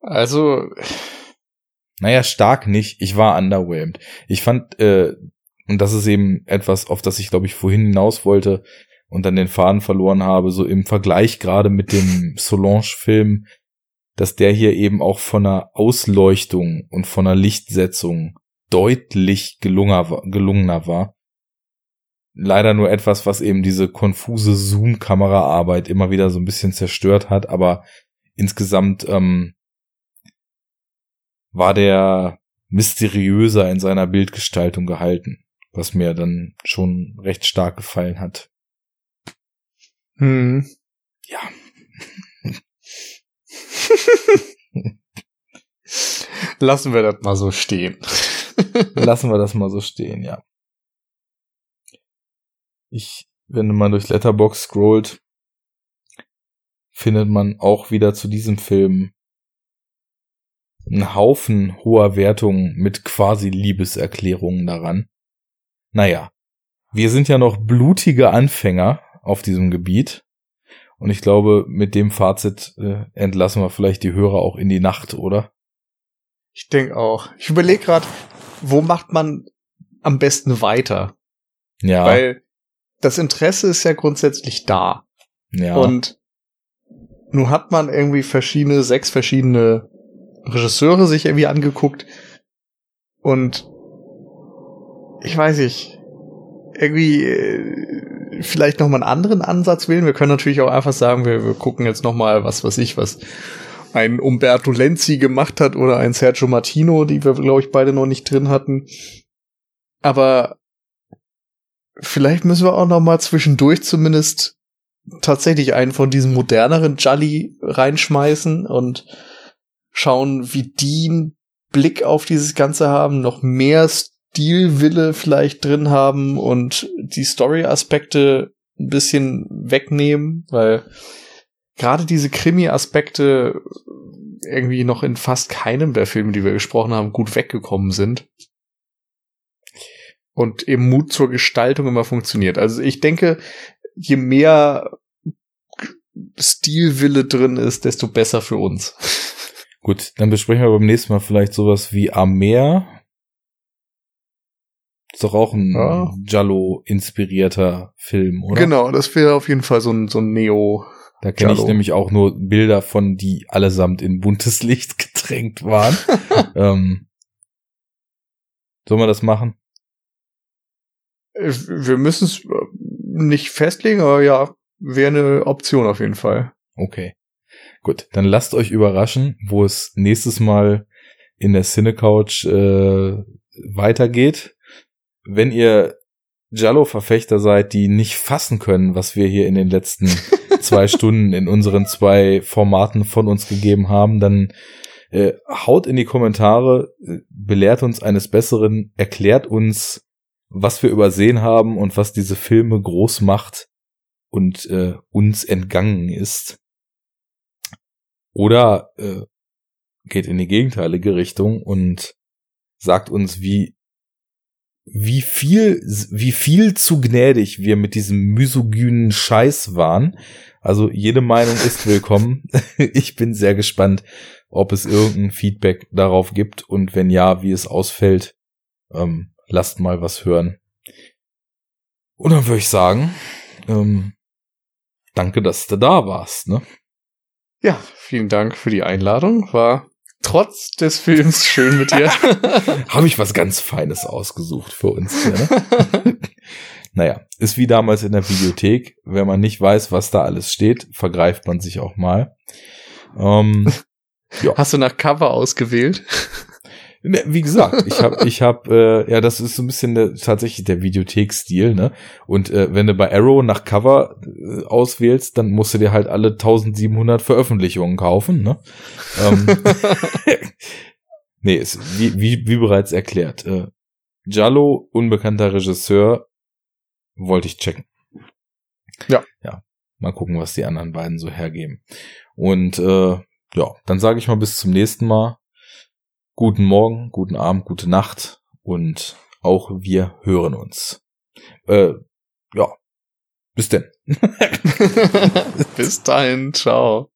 [SPEAKER 2] also.
[SPEAKER 1] Naja, stark nicht. Ich war underwhelmed. Ich fand, äh, und das ist eben etwas, auf das ich, glaube ich, vorhin hinaus wollte und dann den Faden verloren habe, so im Vergleich gerade mit dem Solange-Film, dass der hier eben auch von einer Ausleuchtung und von einer Lichtsetzung deutlich gelungener, gelungener war. Leider nur etwas, was eben diese konfuse Zoom-Kameraarbeit immer wieder so ein bisschen zerstört hat, aber insgesamt ähm, war der mysteriöser in seiner Bildgestaltung gehalten, was mir dann schon recht stark gefallen hat.
[SPEAKER 2] Hm.
[SPEAKER 1] Ja.
[SPEAKER 2] Lassen wir das mal so stehen.
[SPEAKER 1] Lassen wir das mal so stehen, ja. Ich, wenn man durch Letterbox scrollt, findet man auch wieder zu diesem Film einen Haufen hoher Wertungen mit quasi Liebeserklärungen daran. Naja, wir sind ja noch blutige Anfänger auf diesem Gebiet. Und ich glaube, mit dem Fazit äh, entlassen wir vielleicht die Hörer auch in die Nacht, oder?
[SPEAKER 2] Ich denke auch. Ich überlege gerade, wo macht man am besten weiter?
[SPEAKER 1] Ja.
[SPEAKER 2] Weil das Interesse ist ja grundsätzlich da.
[SPEAKER 1] Ja.
[SPEAKER 2] Und nun hat man irgendwie verschiedene, sechs verschiedene Regisseure sich irgendwie angeguckt. Und ich weiß nicht, irgendwie äh, vielleicht noch mal einen anderen Ansatz wählen. Wir können natürlich auch einfach sagen, wir, wir gucken jetzt noch mal was, was ich, was ein Umberto Lenzi gemacht hat oder ein Sergio Martino, die wir, glaube ich, beide noch nicht drin hatten. Aber vielleicht müssen wir auch noch mal zwischendurch zumindest tatsächlich einen von diesen moderneren Jolly reinschmeißen und schauen, wie die einen Blick auf dieses Ganze haben, noch mehr Stilwille vielleicht drin haben und die Story-Aspekte ein bisschen wegnehmen, weil gerade diese Krimi-Aspekte irgendwie noch in fast keinem der Filme, die wir gesprochen haben, gut weggekommen sind. Und eben Mut zur Gestaltung immer funktioniert. Also ich denke, je mehr Stilwille drin ist, desto besser für uns.
[SPEAKER 1] Gut, dann besprechen wir beim nächsten Mal vielleicht sowas wie Amer. Ist doch auch ein ja. Jallo-inspirierter Film, oder?
[SPEAKER 2] Genau, das wäre auf jeden Fall so ein, so ein Neo.
[SPEAKER 1] Da kenne ich nämlich auch nur Bilder von, die allesamt in buntes Licht getränkt waren. ähm, sollen wir das machen?
[SPEAKER 2] Äh, wir müssen es äh, nicht festlegen, aber ja, wäre eine Option auf jeden Fall.
[SPEAKER 1] Okay. Gut, dann lasst euch überraschen, wo es nächstes Mal in der Cinecouch äh, weitergeht. Wenn ihr Jallo-Verfechter seid, die nicht fassen können, was wir hier in den letzten zwei Stunden in unseren zwei Formaten von uns gegeben haben, dann äh, haut in die Kommentare, äh, belehrt uns eines Besseren, erklärt uns, was wir übersehen haben und was diese Filme groß macht und äh, uns entgangen ist. Oder äh, geht in die gegenteilige Richtung und sagt uns, wie wie viel, wie viel zu gnädig wir mit diesem misogynen Scheiß waren. Also jede Meinung ist willkommen. ich bin sehr gespannt, ob es irgendein Feedback darauf gibt und wenn ja, wie es ausfällt. Ähm, lasst mal was hören. Und dann würde ich sagen, ähm, danke, dass du da warst. Ne?
[SPEAKER 2] Ja, vielen Dank für die Einladung. War trotz des Films schön mit dir.
[SPEAKER 1] Habe ich was ganz Feines ausgesucht für uns hier. Ne? naja, ist wie damals in der Videothek. Wenn man nicht weiß, was da alles steht, vergreift man sich auch mal.
[SPEAKER 2] Ähm, ja. Hast du nach Cover ausgewählt?
[SPEAKER 1] Ne, wie gesagt, ich habe, ich habe, äh, ja, das ist so ein bisschen der, tatsächlich der Videothek-Stil, ne? Und äh, wenn du bei Arrow nach Cover äh, auswählst, dann musst du dir halt alle 1700 Veröffentlichungen kaufen, ne? ähm, nee, ist, wie, wie, wie bereits erklärt. Äh, Jallo, unbekannter Regisseur, wollte ich checken.
[SPEAKER 2] Ja.
[SPEAKER 1] Ja. Mal gucken, was die anderen beiden so hergeben. Und äh, ja, dann sage ich mal bis zum nächsten Mal guten Morgen, guten Abend, gute Nacht und auch wir hören uns. Äh, ja, bis denn.
[SPEAKER 2] bis dahin, ciao.